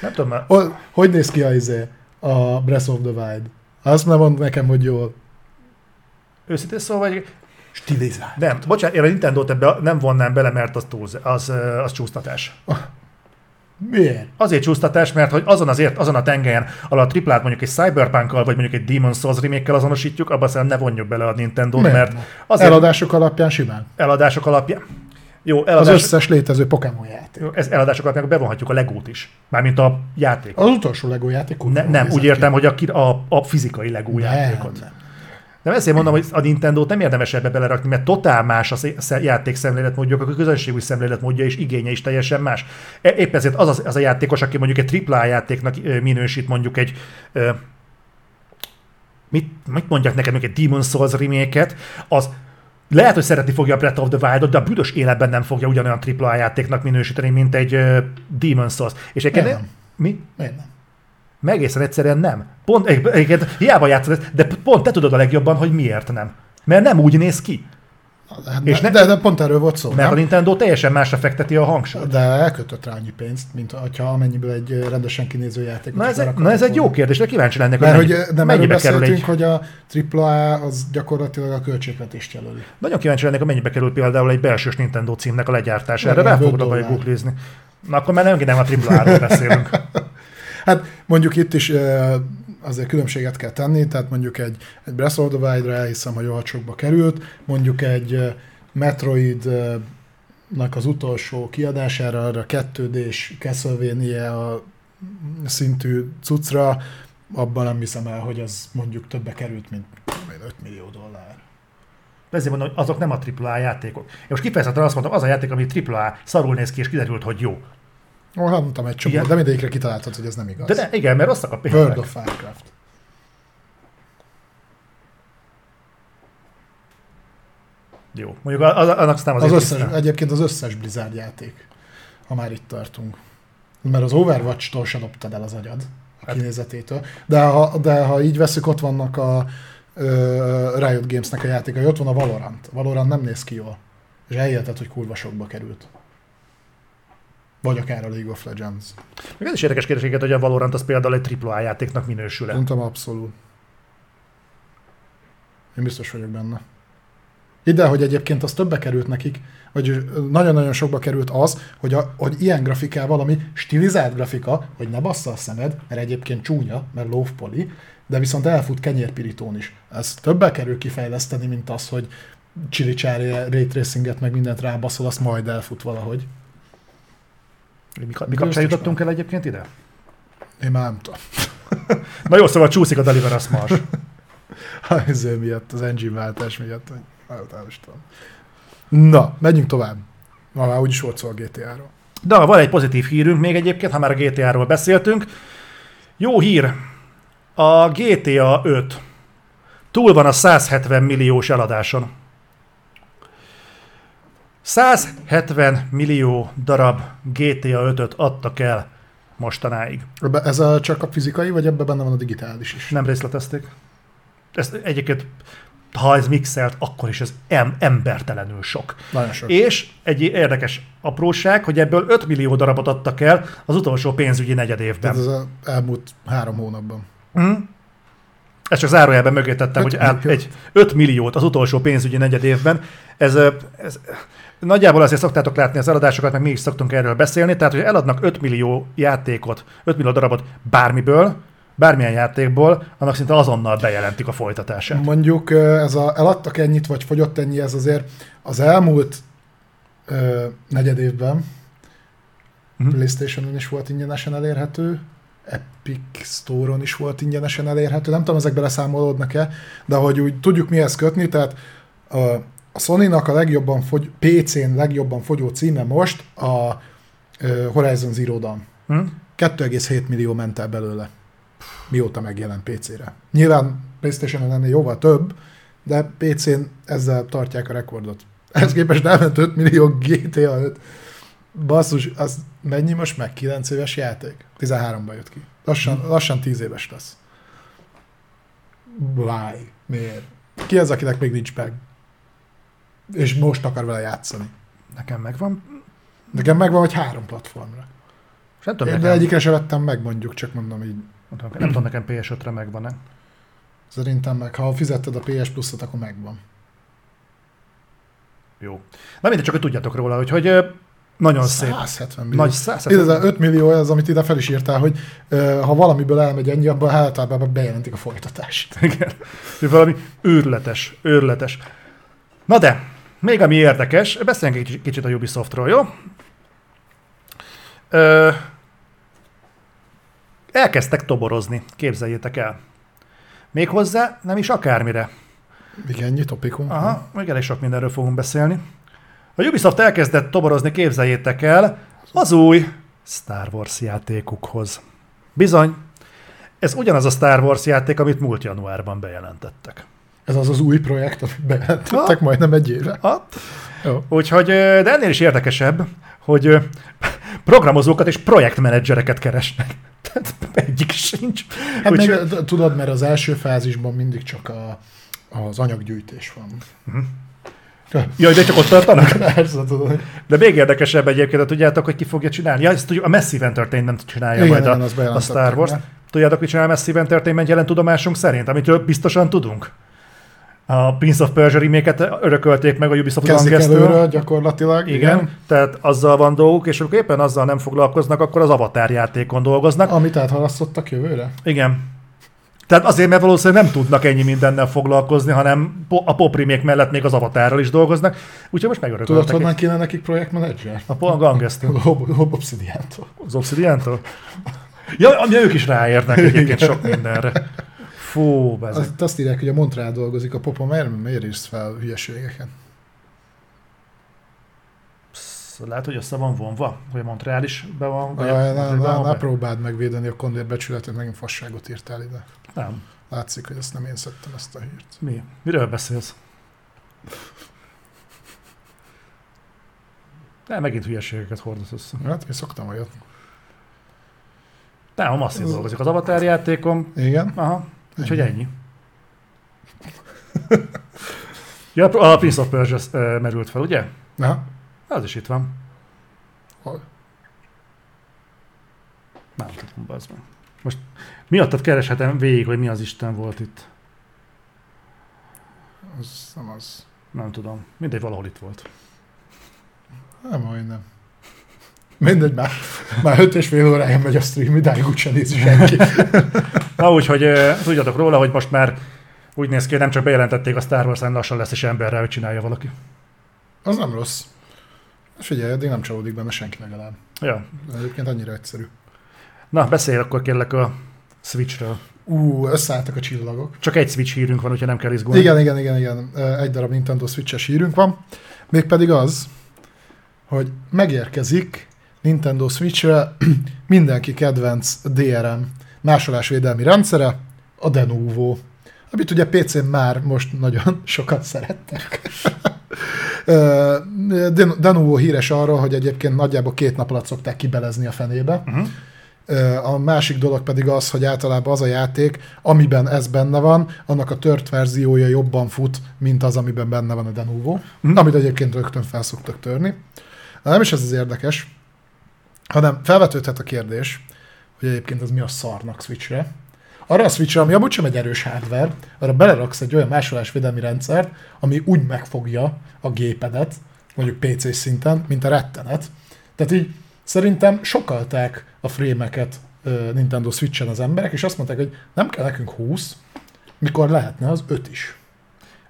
Nem tudom, már Hol- Hogy néz ki a, izé, a Breath of the Wild? Azt nem mond nekem, hogy jól. őszintén szóval, vagy... Stilizált. Nem, bocsánat, én a Nintendo-t ebbe nem vonnám bele, mert az, túl, az, az csúsztatás. Miért? Azért csúsztatás, mert hogy azon, azért, azon a tengelyen, ahol a triplát mondjuk egy Cyberpunk-kal, vagy mondjuk egy Demon Souls remake azonosítjuk, abban szerintem ne vonjuk bele a Nintendo-t, Miért mert ne? azért Eladások alapján simán. eladások alapján... Jó, Az eladás, összes létező Pokémon játék. Jó, ez eladások alapján bevonhatjuk a Legót is. Mármint a játék. Az utolsó Lego játék kurva Ne, nem, úgy értem, ki. hogy a, a, a fizikai Lego Nem, játékot. nem. De ezért mondom, hogy a Nintendo nem érdemes ebbe belerakni, mert totál más a játék szemléletmódja, a közönségű szemléletmódja és igénye is teljesen más. E- Épp ezért az, az, a játékos, aki mondjuk egy AAA játéknak minősít mondjuk egy mit, mit mondjak mondjuk egy Demon Souls remake az lehet, hogy szeretni fogja a Breath of the Wild-ot, de a büdös életben nem fogja ugyanolyan AAA játéknak minősíteni, mint egy ö, Demon Souls. És egyébként? Mi? Miért nem? Meg egészen egyszerűen nem. Pont, egyébként hiába játszod de pont te tudod a legjobban, hogy miért nem. Mert nem úgy néz ki. Hát, És de, ne- de, de pont erről volt szó, Mert a nem? Nintendo teljesen másra fekteti a hangsúlyt. De elkötött rá annyi pénzt, mint ha amennyiből egy rendesen kinéző játék. Na ez, egy, na ez egy jó kérdés, de kíváncsi lennék, hogy mennyi- nem mennyibe kerül egy, hogy a AAA az gyakorlatilag a költségvetést jelöli. Nagyon kíváncsi lennék, hogy mennyibe kerül például egy belsős Nintendo címnek a legyártása. Erre rá fogok googlizni. Na akkor már nem, nem a AAA-ról beszélünk. Hát mondjuk itt is ö, azért különbséget kell tenni, tehát mondjuk egy, egy Breath of the Wild-ra elhiszem, hogy olcsókba került, mondjuk egy ö, Metroid-nak az utolsó kiadására, arra 2D-s Castlevania szintű cuccra, abban nem hiszem el, hogy az mondjuk többe került, mint tudom én, 5 millió dollár. Ezért mondom, hogy azok nem a AAA játékok. Én most kifejezetten azt mondom, az a játék, ami AAA szarul néz ki, és kiderült, hogy jó. Ó, hát mondtam egy csomó, Igen. de mindegyikre kitaláltad, hogy ez nem igaz. De ne, igen, mert rosszak a World példák. of Warcraft. Jó. Mondjuk az, annak aztán Az azért összes, tisztán. egyébként az összes Blizzard játék, ha már itt tartunk. Mert az Overwatch-tól se loptad el az agyad a Hát- kinézetétől. De ha, de ha így veszük, ott vannak a ö, Riot Games-nek a játékai, ott van a Valorant. Valorant nem néz ki jól. És elhiheted, hogy kurva sokba került. Vagy akár a League of Legends. Még ez is érdekes kérdés, hogy a Valorant az például egy AAA játéknak minősül-e. Mondtam abszolút. Én biztos vagyok benne. Ide, hogy egyébként az többe került nekik, vagy nagyon-nagyon sokba került az, hogy, a, hogy ilyen grafikával, ami stilizált grafika, hogy ne bassza a szemed, mert egyébként csúnya, mert low poly, de viszont elfut kenyérpirítón is. Ez többel kerül kifejleszteni, mint az, hogy chili ray tracinget, meg mindent rábaszol, azt majd elfut valahogy. Mi, mi kapcsán jutottunk el egyébként ide? Én már nem tudom. Na jó, szóval csúszik a Deliverance Mars. ezért miatt, az engine váltás miatt, hogy nem tudom. Na, megyünk tovább. Ma már úgyis volt szó a GTA-ról. De van egy pozitív hírünk még egyébként, ha már a GTA-ról beszéltünk. Jó hír, a GTA 5 túl van a 170 milliós eladáson. 170 millió darab GTA 5-öt adtak el mostanáig. Ez a csak a fizikai, vagy ebben benne van a digitális is? Nem részletezték. Ezt egyébként ha ez mixelt, akkor is ez em- embertelenül sok. Nagyon sok. És egy érdekes apróság, hogy ebből 5 millió darabot adtak el az utolsó pénzügyi negyed évben. Tehát ez az elmúlt három hónapban. Mm. Ezt csak zárójelben mögé tettem, hogy egy 5 milliót az utolsó pénzügyi negyed évben. Ez, ez, nagyjából azért szoktátok látni az eladásokat, meg mi is szoktunk erről beszélni, tehát hogy eladnak 5 millió játékot, 5 millió darabot bármiből, bármilyen játékból, annak szinte azonnal bejelentik a folytatását. Mondjuk ez a eladtak ennyit, vagy fogyott ennyi, ez azért az elmúlt ö, negyed évben uh-huh. PlayStation-on is volt ingyenesen elérhető, Epic Store-on is volt ingyenesen elérhető, nem tudom, ezek beleszámolódnak-e, de hogy úgy tudjuk mihez kötni, tehát a, a Sony-nak a legjobban fogy, PC-n legjobban fogyó címe most a Horizon Zero Dawn. Hmm? 2,7 millió ment el belőle mióta megjelent PC-re. Nyilván Playstation-on ennél jóval több, de PC-n ezzel tartják a rekordot. Ehhez képest elment 5 millió GTA 5. Basszus, az mennyi most meg? 9 éves játék? 13-ban jött ki. Lassan, hmm. lassan 10 éves lesz. Why? Miért? Ki az, akinek még nincs meg? És most akar vele játszani? Nekem megvan. Nekem megvan, hogy három platformra. Nem tudom, Én nekem... egyikre se vettem meg, mondjuk, csak mondom így. Nem tudom, nem tudom nekem PS5-re megvan-e. Szerintem meg, ha fizetted a PS Plus-ot, akkor megvan. Jó. Na mindegy, csak hogy tudjátok róla, hogy, hogy nagyon 170 szép. millió. Nagy 170 millió. 5 millió az, amit ide fel is írtál, hogy ha valamiből elmegy ennyi, abban általában bejelentik a folytatást. Igen. Valami őrletes, őrletes. Na de, még ami érdekes, beszéljünk egy kicsit a Ubisoftról, jó? Ö, elkezdtek toborozni, képzeljétek el. Méghozzá nem is akármire. Igen, ennyi topikum. Aha, még elég sok mindenről fogunk beszélni. A Ubisoft elkezdett toborozni, képzeljétek el, az új Star Wars játékukhoz. Bizony, ez ugyanaz a Star Wars játék, amit múlt januárban bejelentettek. Ez az az új projekt, amit bejelentettek majdnem egy éve. Ha? Jó. Úgyhogy, de ennél is érdekesebb, hogy programozókat és projektmenedzsereket keresnek. Tehát egyik sincs. Hát Úgy, meg, tudod, mert az első fázisban mindig csak a, az anyaggyűjtés van. Uh-huh. Jaj, de csak ott tartanak? Persze, tudom. De még érdekesebb egyébként, tudjátok, hogy ki fogja csinálni. Ja, ezt a Massive Entertainment csinálja Igen, majd a, a Star Wars. Tudjátok, hogy csinál Massive Entertainment jelen tudomásunk szerint, amitől biztosan tudunk? A Prince of Persia remake örökölték meg a Ubisoft Kezdik gyakorlatilag. Igen, igen, tehát azzal van dolguk, és amikor éppen azzal nem foglalkoznak, akkor az Avatar játékon dolgoznak. Amit áthalasztottak jövőre? Igen. Tehát azért, mert valószínűleg nem tudnak ennyi mindennel foglalkozni, hanem a pop remake mellett még az Avatarral is dolgoznak. Úgyhogy most megörököltek. Tudod, honnan kéne nekik projektmenedzser? A Paul Gangesztől. Obsidiantól. Az Obsidiantól? Ja, ami ők is ráérnek egyébként sok mindenre. Fú, azt, azt írják, hogy a Montreal dolgozik a popa, miért, miért írsz fel hülyeségeket? Lehet, hogy össze van vonva, hogy a Montreal is be van. Vagy ne, ne, ne, ne próbáld megvédeni a kondér becsületet, megint fasságot írtál ide. Nem. Látszik, hogy ezt nem én szedtem ezt a hírt. Mi? Miről beszélsz? De megint hülyeségeket hordasz össze. Hát, én szoktam olyat. Nem, a masszív dolgozik az Avatar játékom. Igen? Aha. Úgyhogy ennyi. ja, a Prince of Persia merült fel, ugye? Aha. Az is itt van. Hol? Nem tudom, bazd meg. Most miattad kereshetem végig, hogy mi az Isten volt itt. Az nem az. Nem tudom. Mindegy, valahol itt volt. Nem, hogy nem. Mindegy, már, már öt és fél órája megy a stream, idáig úgyse nézi senki. Na úgyhogy tudjatok róla, hogy most már úgy néz ki, hogy nem csak bejelentették a Star Wars, hanem lassan lesz is emberrel, hogy csinálja valaki. Az nem rossz. Figyelj, eddig nem csalódik benne senki legalább. Ja. Egyébként annyira egyszerű. Na, beszélj akkor kérlek a Switchről. Ú, összeálltak a csillagok. Csak egy Switch hírünk van, úgyhogy nem kell izgulni. Igen, igen, igen, igen. Egy darab Nintendo Switch-es hírünk van. Mégpedig az, hogy megérkezik Nintendo Switch-re mindenki kedvenc DRM másolásvédelmi rendszere, a Denuvo, amit ugye PC-n már most nagyon sokat szerettek. Denuvo híres arról, hogy egyébként nagyjából két nap alatt szokták kibelezni a fenébe. Uh-huh. A másik dolog pedig az, hogy általában az a játék, amiben ez benne van, annak a tört verziója jobban fut, mint az, amiben benne van a Denuvo, mm. amit egyébként rögtön fel szoktak törni. Nem is ez az érdekes, hanem felvetődhet a kérdés, hogy egyébként ez mi a szarnak Switchre. Arra a Switchre, ami amúgy sem egy erős hardware, arra beleraksz egy olyan másolásvédelmi rendszert, ami úgy megfogja a gépedet, mondjuk PC szinten, mint a rettenet. Tehát így Szerintem sokalták a frémeket Nintendo Switch-en az emberek, és azt mondták, hogy nem kell nekünk 20, mikor lehetne az 5 is.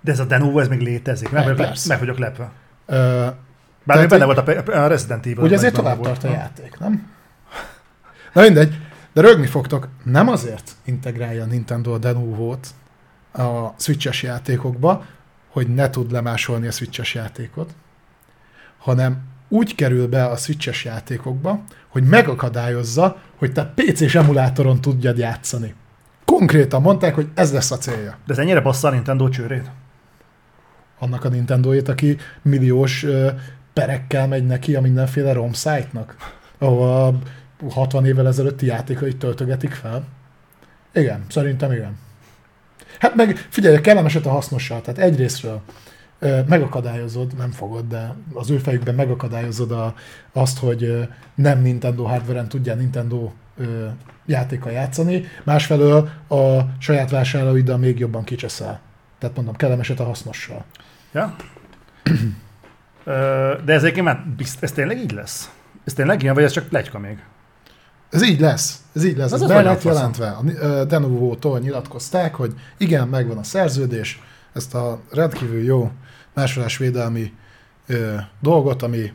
De ez a Denuvo, ez még létezik. Meg, meg, meg vagyok lepve. Uh, Bár még benne volt a, Resident Evil. Ugye ezért tovább tart a játék, nem? Na mindegy, de rögni fogtok. Nem azért integrálja a Nintendo a Denuvo-t a Switch-es játékokba, hogy ne tud lemásolni a Switch-es játékot, hanem úgy kerül be a switches játékokba, hogy megakadályozza, hogy te PC-s emulátoron tudjad játszani. Konkrétan mondták, hogy ez lesz a célja. De ez ennyire bassza a Nintendo csőrét? Annak a Nintendo-ét, aki milliós perekkel megy neki a mindenféle ROM site-nak, ahol a 60 évvel ezelőtti játékait töltögetik fel. Igen, szerintem igen. Hát meg figyelj, kellemeset a hasznossal. Tehát egyrésztről megakadályozod, nem fogod, de az ő fejükben megakadályozod a, azt, hogy nem Nintendo hardware-en tudja Nintendo játéka játszani, másfelől a saját vásárlóiddal még jobban kicseszel. Tehát mondom, kellemeset a hasznossal. Ja. De ez egyébként már bizt, ez tényleg így lesz? Ez tényleg ilyen, vagy ez csak plegyka még? Ez így lesz. Ez így lesz. Ez, ez be lett jelentve. A Denuvo-tól nyilatkozták, hogy igen, megvan a szerződés, ezt a rendkívül jó másolásvédelmi ö, dolgot, ami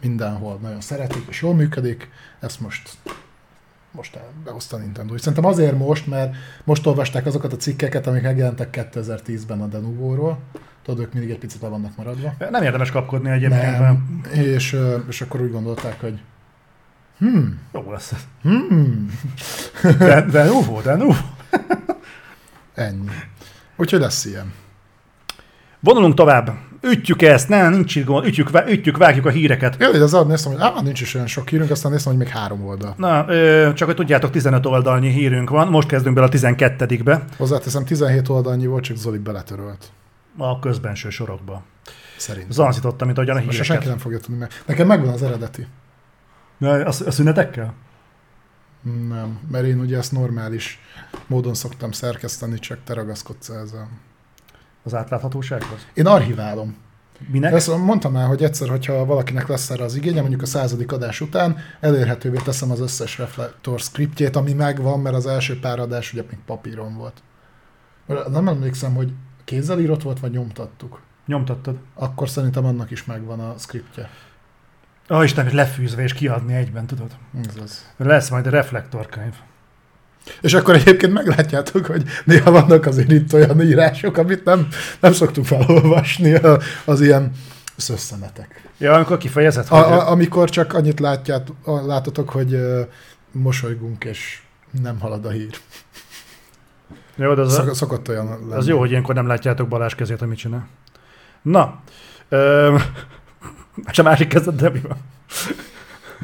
mindenhol nagyon szeretik és jól működik, ezt most most behozta a Nintendo. És szerintem azért most, mert most olvasták azokat a cikkeket, amik megjelentek 2010-ben a Denuvo-ról. Tudod, ők mindig egy picit le vannak maradva. Nem érdemes kapkodni egyébként. Nem. És, és akkor úgy gondolták, hogy hmm. Jó lesz ez. Hmm. De, Denuvo, Denuvo. Ennyi. Úgyhogy lesz ilyen. Vonulunk tovább. Ütjük ezt, nem, nincs itt gond, ütjük, ütjük, vágjuk a híreket. Jó, de az alatt néztem, hogy á, nincs is olyan sok hírünk, aztán néztem, hogy még három oldal. Na, ö, csak hogy tudjátok, 15 oldalnyi hírünk van, most kezdünk bele a 12-be. Hozzáteszem, 17 oldalnyi volt, csak Zoli beletörölt. A közbenső sorokba. Szerintem. Zanzítottam, mint ahogyan a híreket. Senki nem fogja tudni meg. Nekem megvan az eredeti. Na, a, a szünetekkel? Nem, mert én ugye ezt normális módon szoktam szerkeszteni, csak te ragaszkodsz ezzel az átláthatósághoz? Én archiválom. Minek? Ezt mondtam már, hogy egyszer, hogyha valakinek lesz erre az igénye, mondjuk a századik adás után, elérhetővé teszem az összes reflektor scriptjét, ami megvan, mert az első pár adás ugye még papíron volt. Nem emlékszem, hogy kézzel írott volt, vagy nyomtattuk. Nyomtattad. Akkor szerintem annak is megvan a scriptje. Ó, oh, Isten, lefűzve és kiadni egyben, tudod. Ez az. Lesz majd a reflektorkönyv. És akkor egyébként meglátjátok, hogy néha vannak azért itt olyan írások, amit nem, nem szoktunk felolvasni, az ilyen szösszenetek. Ja, amikor kifejezett, hogy... A, a, amikor csak annyit látját, látotok, hogy mosolygunk, és nem halad a hír. Jó, de az Szok, szokott olyan lenni. Az jó, hogy ilyenkor nem látjátok Balázs kezét, amit csinál. Na, ö, és a másik kezed, de mi van?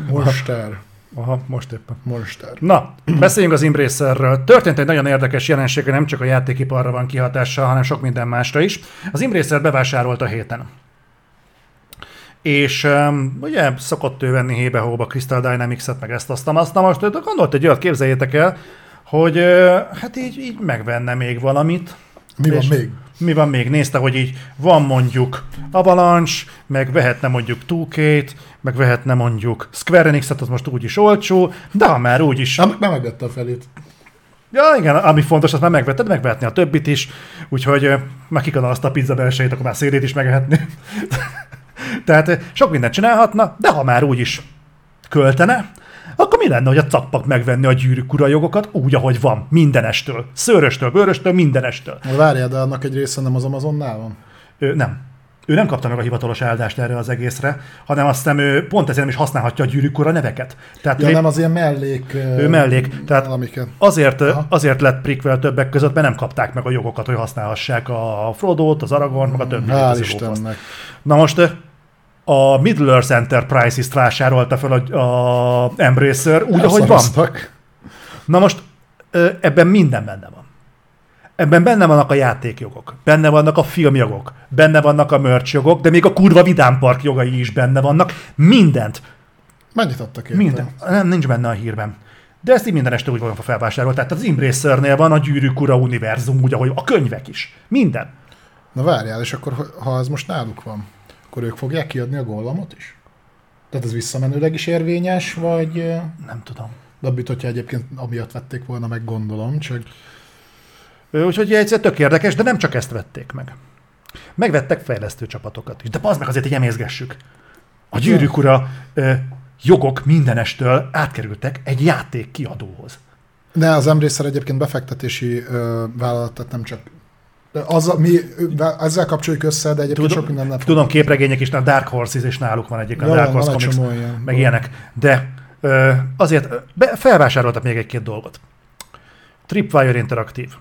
Monster. Aha, most éppen. Monster. Na, beszéljünk az Embracerről. Történt egy nagyon érdekes jelenség, nem csak a játékiparra van kihatással, hanem sok minden másra is. Az Embracer bevásárolt a héten. És um, ugye szokott ő venni hébe-hóba Crystal Dynamics-et, meg ezt azt, azt. Na most gondolt egy olyat, képzeljétek el, hogy hát így, így megvenne még valamit. Mi van még? mi van még? Nézte, hogy így van mondjuk Avalanche, meg vehetne mondjuk 2 meg vehetne mondjuk Square Enix-et, az most úgyis olcsó, de ha már úgyis... Nem, nem megvette a felét. Ja, igen, ami fontos, azt már megvetted, megvehetni a többit is, úgyhogy már kikadal azt a pizza belsejét, akkor már szélét is megehetni. Tehát sok mindent csinálhatna, de ha már úgyis költene, akkor mi lenne, hogy a cakpak megvenni a gyűrűk ura jogokat úgy, ahogy van, mindenestől. Szőröstől, bőröstől, mindenestől. Na, Várjál, de annak egy része nem az Amazonnál van? Ő nem. Ő nem kapta meg a hivatalos áldást erre az egészre, hanem azt hiszem ő pont ezért nem is használhatja a gyűrűk ura neveket. Tehát Ja, nem az ilyen mellék... ő mellék. Tehát Valamiket. azért, Aha. azért lett prequel többek között, mert nem kapták meg a jogokat, hogy használhassák a Frodo-t, az Aragorn, meg a többi. Hál' Istennek. Na most a Middle-earth Enterprises vásárolta fel a, a Embracer úgy, ahogy van. Na most ebben minden benne van. Ebben benne vannak a játékjogok, benne vannak a filmjogok, benne vannak a merch jogok, de még a kurva vidámpark jogai is benne vannak. Mindent. Mennyit adtak érte? Minden. Nem, nincs benne a hírben. De ezt így minden este úgy van felvásárolt. Tehát az Embracernél van a Gyűrűk Ura univerzum, úgy, ahogy a könyvek is. Minden. Na várjál, és akkor ha ez most náluk van, akkor ők fogják kiadni a gollamot is? Tehát ez visszamenőleg is érvényes, vagy... Nem tudom. Dabbit, hogyha egyébként amiatt vették volna, meg gondolom, csak Úgyhogy egyszer tök érdekes, de nem csak ezt vették meg. Megvettek fejlesztő csapatokat is. De az meg azért, hogy emészgessük. A gyűrűk ura jogok mindenestől átkerültek egy játék kiadóhoz. De az Embracer egyébként befektetési ö, vállalat, tehát nem csak az, mi ezzel kapcsoljuk össze, de egyébként sok minden nem tudom képregények is, a Dark Horses és náluk van egyik a Dark Horse Comics, ilyen. meg ilyenek. De ö, azért be, felvásároltak még egy-két dolgot. Tripwire Interactive.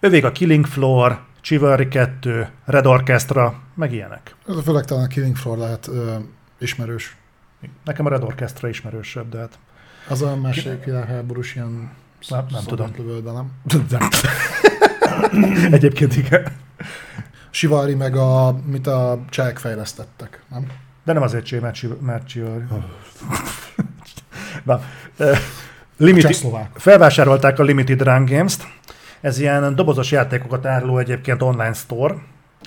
Övék a Killing Floor, Chivalry 2, Red Orchestra, meg ilyenek. Főleg talán a Killing Floor lehet ö, ismerős. Nekem a Red Orchestra ismerősebb, de hát Az a második világháborús ilyen Nem- nem tudom. lövöldalem. Egyébként igen. Sivari meg a, mit a csehek fejlesztettek, nem? De nem azért csinál, mert mert Chivalry. Na, ö, limited, felvásárolták a Limited Run Games-t. Ez ilyen dobozos játékokat áruló egyébként online store.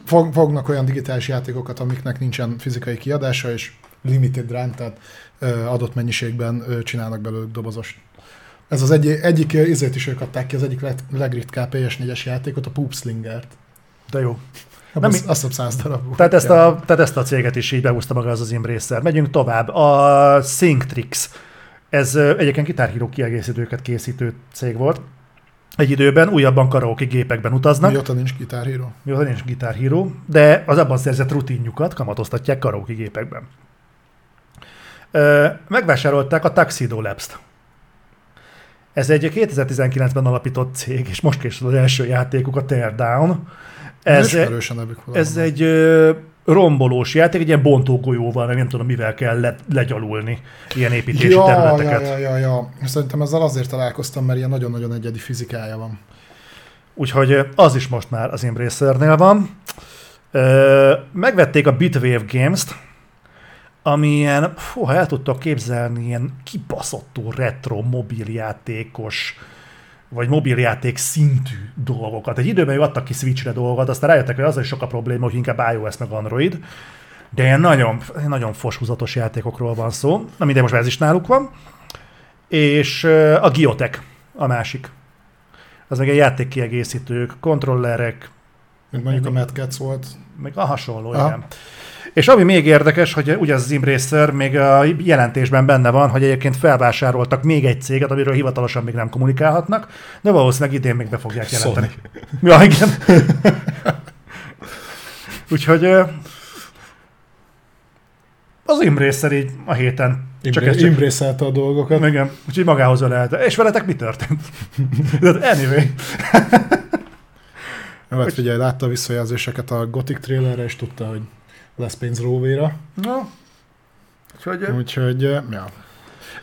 Fog, fognak olyan digitális játékokat, amiknek nincsen fizikai kiadása, és limited run, tehát ö, adott mennyiségben ö, csinálnak belőlük dobozost. Ez az egy, egyik izét is ők adták ki, az egyik leg, legritkább PS4-es játékot, a Poop Slingert. De jó. Nem Nem azt hiszem 100 darab. Tehát ezt, a, tehát ezt a céget is így behúzta maga az az Embracer. Megyünk tovább. A Synctrix. Ez egyébként Guitar Hero kiegészítőket készítő cég volt. Egy időben újabban karaoke gépekben utaznak. Mióta nincs Guitar Hero. Mióta nincs Guitar Hero, de az abban szerzett rutinjukat kamatoztatják karaoke gépekben. Megvásárolták a Tuxedo Labs-t. Ez egy 2019-ben alapított cég, és most készül az első játékuk, a Teardown. Ez, valahol. ez egy ö, rombolós játék, egy ilyen bontógolyóval, meg nem tudom mivel kell le, legyalulni ilyen építési ja, területeket. ja, ja, ja, ja. Szerintem ezzel azért találkoztam, mert ilyen nagyon-nagyon egyedi fizikája van. Úgyhogy az is most már az Embracernél van. Megvették a Bitwave Games-t, ami ilyen, fú, ha el tudtok képzelni, ilyen kibaszottú retro mobiljátékos, vagy mobiljáték szintű dolgokat. Egy időben adtak ki Switchre dolgokat, aztán rájöttek, hogy az is sok a probléma, hogy inkább iOS meg Android. De ilyen nagyon, nagyon foshúzatos játékokról van szó. Na mindegy, most már ez is náluk van. És a Giotech a másik. Az meg egy játékkiegészítők, kontrollerek, Mint mondjuk a Mad Cats volt. meg a hasonló, Aha. igen. És ami még érdekes, hogy ugye az Embracer még a jelentésben benne van, hogy egyébként felvásároltak még egy céget, amiről hivatalosan még nem kommunikálhatnak, de valószínűleg idén még be fogják jelenteni. Ja, igen. Úgyhogy az Embracer így a héten csak ez csak, Imbrészelte a dolgokat. igen, úgyhogy magához ölelte. És veletek mi történt? De anyway. Hát figyelj, látta a visszajelzéseket a Gothic trailerre, és tudta, hogy lesz pénz Róvéra. No. Úgyhogy, ö, Úgyhogy, eh, ja.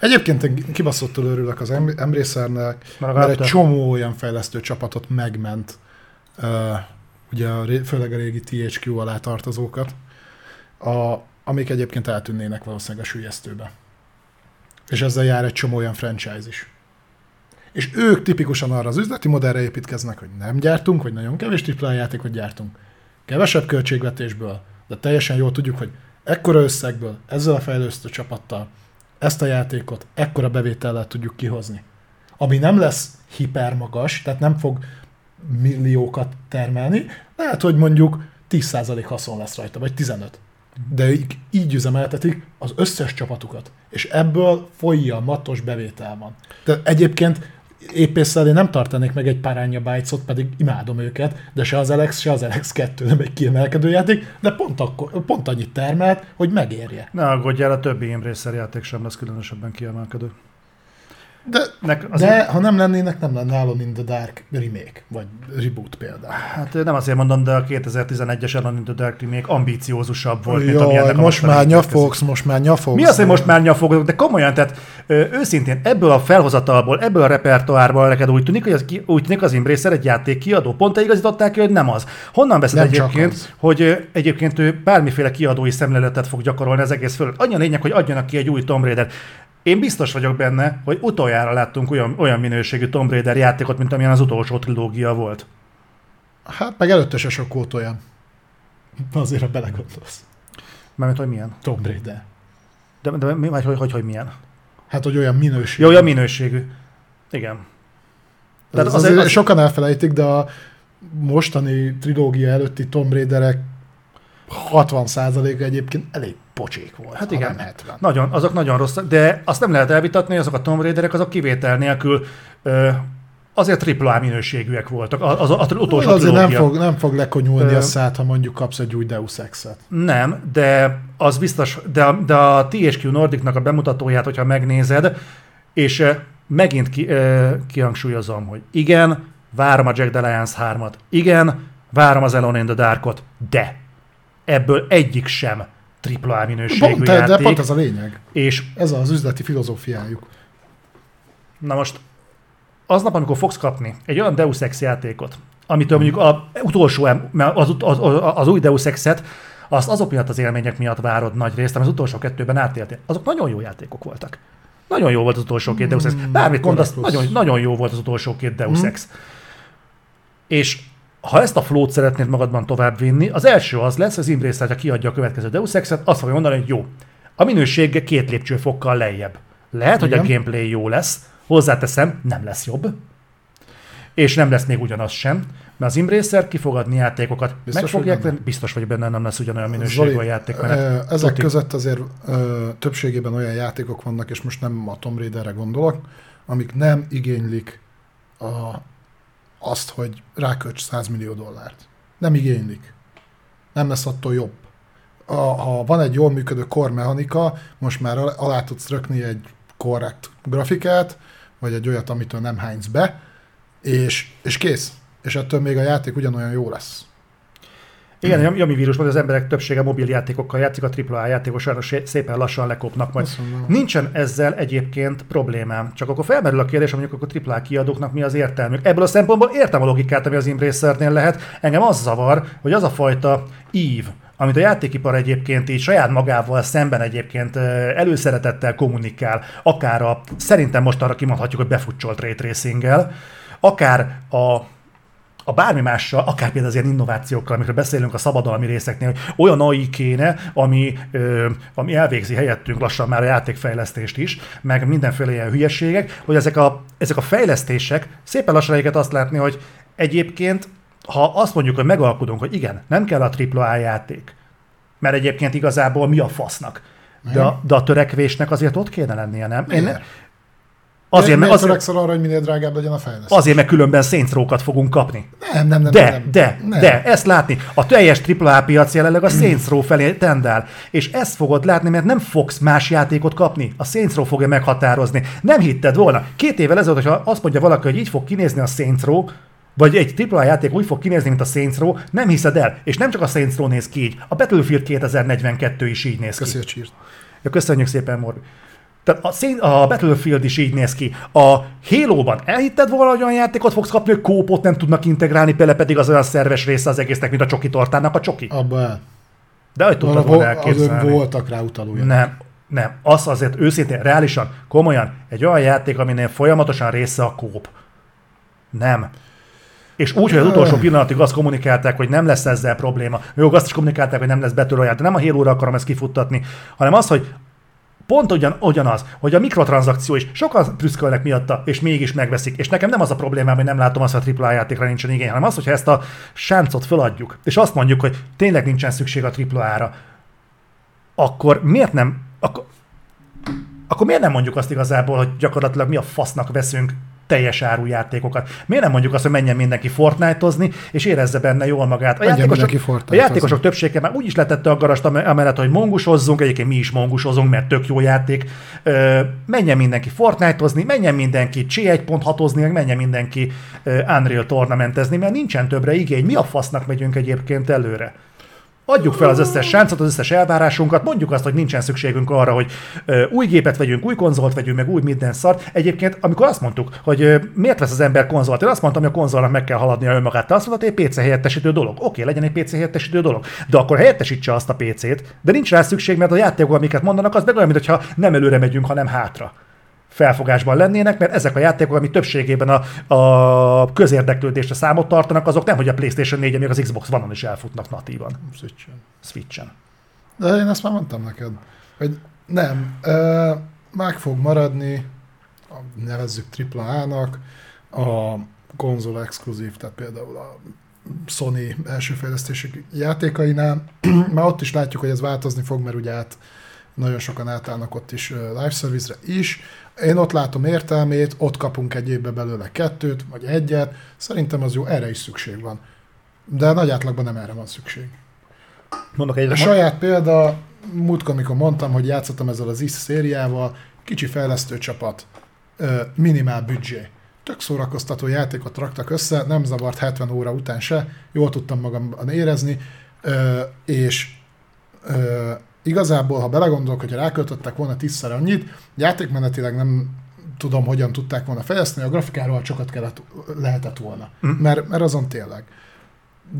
Egyébként én kibaszottul örülök az Em- Embracernek, Meg mert egy csomó olyan fejlesztő csapatot megment, uh, ugye főleg a régi THQ alá tartozókat, a, amik egyébként eltűnnének valószínűleg a sülyeztőbe. És ezzel jár egy csomó olyan franchise is. És ők tipikusan arra az üzleti modellre építkeznek, hogy nem gyártunk, vagy nagyon kevés AAA játékot gyártunk. Kevesebb költségvetésből, de teljesen jól tudjuk, hogy ekkora összegből, ezzel a fejlesztő csapattal, ezt a játékot ekkora bevétellel tudjuk kihozni. Ami nem lesz hipermagas, tehát nem fog milliókat termelni, lehet, hogy mondjuk 10% haszon lesz rajta, vagy 15. De ők így üzemeltetik az összes csapatukat, és ebből folyja matos bevétel van. De egyébként épésszel én nem tartanék meg egy Paránya Bytes-ot, pedig imádom őket, de se az Alex, se az Alex 2 nem egy kiemelkedő játék, de pont, akkor, pont annyit termelt, hogy megérje. Ne aggódjál, a többi Embracer játék sem lesz különösebben kiemelkedő. De, de ha nem lennének, nem lenne Alone in the Dark remake, vagy reboot például. Hát nem azért mondom, de a 2011-es Alone in the Dark remake ambíciózusabb volt, mint Jaj, ami ennek most már nyafogsz, most már nyafogsz. Mi az, hogy most már nyafogok, de komolyan, tehát őszintén ebből a felhozatalból, ebből a repertoárból neked úgy tűnik, hogy az, úgy tűnik az Embracer egy játék kiadó. Pont igazították ki, hogy nem az. Honnan veszed Nem egyébként, az. hogy egyébként ő bármiféle kiadói szemléletet fog gyakorolni az egész fölött. Annyi a lényeg, hogy adjanak ki egy új Tomb Raider. Én biztos vagyok benne, hogy utoljára láttunk olyan, olyan minőségű Tomb Raider játékot, mint amilyen az utolsó trilógia volt. Hát meg előtte se sok volt olyan. Azért, ha belegondolsz. Mármint, hogy milyen. Tomb Raider. De, de mi, vagy hogy, hogy, hogy milyen? Hát, hogy olyan minőség. Jó, olyan minőségű. Igen. Tehát az, azért- azért az- sokan elfelejtik, de a mostani trilógia előtti Tomb Raiderek 60%-a egyébként elég pocsék volt. Hát igen. Nem 70. Nagyon, azok nagyon rosszak, de azt nem lehet elvitatni, hogy azok a Tomb Raiderek azok kivétel nélkül ö, azért AAA minőségűek voltak. Az, az, az utolsó Azért nem fog, nem fog lekonyulni Ö, a szát, ha mondjuk kapsz egy új Deus Ex-et. Nem, de az biztos, de, a- de a THQ Nordicnak a bemutatóját, hogyha megnézed, és megint ki, ö, kihangsúlyozom, hogy igen, várom a Jack the Lions 3-at, igen, várom az Alone in the Darkot, de ebből egyik sem AAA minőségű Pont, játék, de pont ez a lényeg. és Ez az üzleti filozófiájuk. Na most, aznap, amikor fogsz kapni egy olyan Deus Ex játékot, amitől mondjuk a utolsó, az, az, az, az új Deus Ex-et, azt azok miatt az élmények miatt várod nagy részt, ami az utolsó kettőben átéltél. Azok nagyon jó játékok voltak. Nagyon jó volt az utolsó két Deus Ex. Bármit mondasz, nagyon, nagyon jó volt az utolsó két Deus Ex. És ha ezt a flót szeretnéd magadban továbbvinni, az első az lesz, az Embracer, ha kiadja a következő Deus Ex-et, azt fogja mondani, hogy jó. A minőség két lépcsőfokkal lejjebb. Lehet, hogy a Igen. gameplay jó lesz, hozzáteszem, nem lesz jobb, és nem lesz még ugyanaz sem, mert az Embracer ki fog adni játékokat, Biztos, meg hogy fogják nem? venni, biztos vagy benne, nem lesz ugyanolyan minőségű a játékmenet. ezek Tuti. között azért ö, többségében olyan játékok vannak, és most nem a Tomb Raiderre gondolok, amik nem igénylik a, azt, hogy rákölts 100 millió dollárt. Nem igénylik. Nem lesz attól jobb. A, ha van egy jól működő core mechanika, most már al- alá tudsz rökni egy korrekt grafikát, vagy egy olyat, amitől nem hánysz be, és, és kész. És ettől még a játék ugyanolyan jó lesz. Igen, a Yami vírus, az emberek többsége mobil játékokkal játszik, a AAA játékos sajnos szépen lassan lekopnak majd. Mondom. Nincsen ezzel egyébként problémám. Csak akkor felmerül a kérdés, hogy mondjuk akkor AAA kiadóknak mi az értelmük. Ebből a szempontból értem a logikát, ami az Embracernél lehet. Engem az zavar, hogy az a fajta ív, amit a játékipar egyébként így saját magával szemben egyébként előszeretettel kommunikál, akár a, szerintem most arra kimondhatjuk, hogy befutcsolt ray tracinggel, akár a a bármi mással, akár például az ilyen innovációkkal, amikről beszélünk a szabadalmi részeknél, hogy olyan AI kéne, ami, ö, ami elvégzi helyettünk lassan már a játékfejlesztést is, meg mindenféle ilyen hülyeségek, hogy ezek a, ezek a fejlesztések szépen lassan egyiket azt látni, hogy egyébként, ha azt mondjuk, hogy megalkudunk, hogy igen, nem kell a AAA játék, mert egyébként igazából mi a fasznak. De, de a törekvésnek azért ott kéne lennie, nem? Én? Azért, mert, azért, törekszel arra, hogy minél drágább legyen a fejlesztés? azért, mert különben Saints Row-kat fogunk kapni. Nem, nem, nem. De, nem, de, nem. de, ezt látni. A teljes AAA piac jelenleg a Row felé tendál. És ezt fogod látni, mert nem fogsz más játékot kapni. A Row fogja meghatározni. Nem hitted volna. Két évvel ezelőtt, hogyha azt mondja valaki, hogy így fog kinézni a Row, vagy egy AAA játék úgy fog kinézni, mint a Saints Row, nem hiszed el. És nem csak a Saints Row néz ki így, a Battlefield 2042 is így néz ki. Köszi a csírt. Ja, köszönjük szépen, Morbi. Tehát a, szín, a Battlefield is így néz ki. A Halo-ban elhitted volna, hogy olyan játékot fogsz kapni, hogy kópot nem tudnak integrálni, bele pedig az olyan szerves része az egésznek, mint a csoki tortának a csoki. Abba. De hogy tudtad volna vo- azok elképzelni? voltak rá utalója. Nem. Nem, az azért őszintén, reálisan, komolyan, egy olyan játék, aminél folyamatosan része a kóp. Nem. És úgy, hogy az utolsó pillanatig azt kommunikálták, hogy nem lesz ezzel probléma. Jó, azt is kommunikálták, hogy nem lesz betörőját, de nem a halo akarom ezt kifuttatni, hanem az, hogy pont ugyan, ugyanaz, hogy a mikrotranszakció is sokan prüszkölnek miatta, és mégis megveszik. És nekem nem az a problémám, hogy nem látom azt, hogy a AAA játékra nincsen igény, hanem az, hogyha ezt a sáncot feladjuk, és azt mondjuk, hogy tényleg nincsen szükség a AAA-ra, akkor miért nem, akkor, akkor miért nem mondjuk azt igazából, hogy gyakorlatilag mi a fasznak veszünk teljes áru játékokat. Miért nem mondjuk azt, hogy menjen mindenki Fortnite-ozni, és érezze benne jól magát? A játékosok, a játékosok többsége már úgy is letette a garast amellett, hogy mongusozzunk, egyébként mi is mongusozunk, mert tök jó játék. Ö, menjen mindenki Fortnite-ozni, menjen mindenki c 1.6-ozni, meg menjen mindenki Unreal Tournamentezni, mert nincsen többre igény. Mi a fasznak megyünk egyébként előre? Adjuk fel az összes sáncot, az összes elvárásunkat, mondjuk azt, hogy nincsen szükségünk arra, hogy ö, új gépet vegyünk, új konzolt vegyünk, meg új minden szar. Egyébként, amikor azt mondtuk, hogy ö, miért vesz az ember konzolt, én azt mondtam, hogy a konzolnak meg kell haladnia önmagát, te azt mondtad, hogy egy PC helyettesítő dolog. Oké, legyen egy PC helyettesítő dolog, de akkor helyettesítse azt a PC-t, de nincs rá szükség, mert a játékok, amiket mondanak, az meg olyan, mintha nem előre megyünk, hanem hátra felfogásban lennének, mert ezek a játékok, ami többségében a, a közérdeklődésre számot tartanak, azok nem, hogy a PlayStation 4 még az Xbox One-on is elfutnak natívan. Switchen. Switchen. De én ezt már mondtam neked, hogy nem, ö, meg fog maradni, nevezzük AAA-nak, a konzol exkluzív, tehát például a Sony első fejlesztési játékainál, már ott is látjuk, hogy ez változni fog, mert ugye át nagyon sokan átállnak ott is live service-re is. Én ott látom értelmét, ott kapunk egy évbe belőle kettőt, vagy egyet. Szerintem az jó, erre is szükség van. De nagy átlagban nem erre van szükség. Mondok egy A saját példa, múltkor, amikor mondtam, hogy játszottam ezzel az IS szériával, kicsi fejlesztő csapat, minimál büdzsé. Tök szórakoztató játékot raktak össze, nem zavart 70 óra után se, jól tudtam magamban érezni, és igazából, ha belegondolok, hogy ráköltöttek volna tízszer annyit, játékmenetileg nem tudom, hogyan tudták volna fejleszteni, a grafikáról sokat kellett, lehetett volna. Mm. Mert, mert azon tényleg.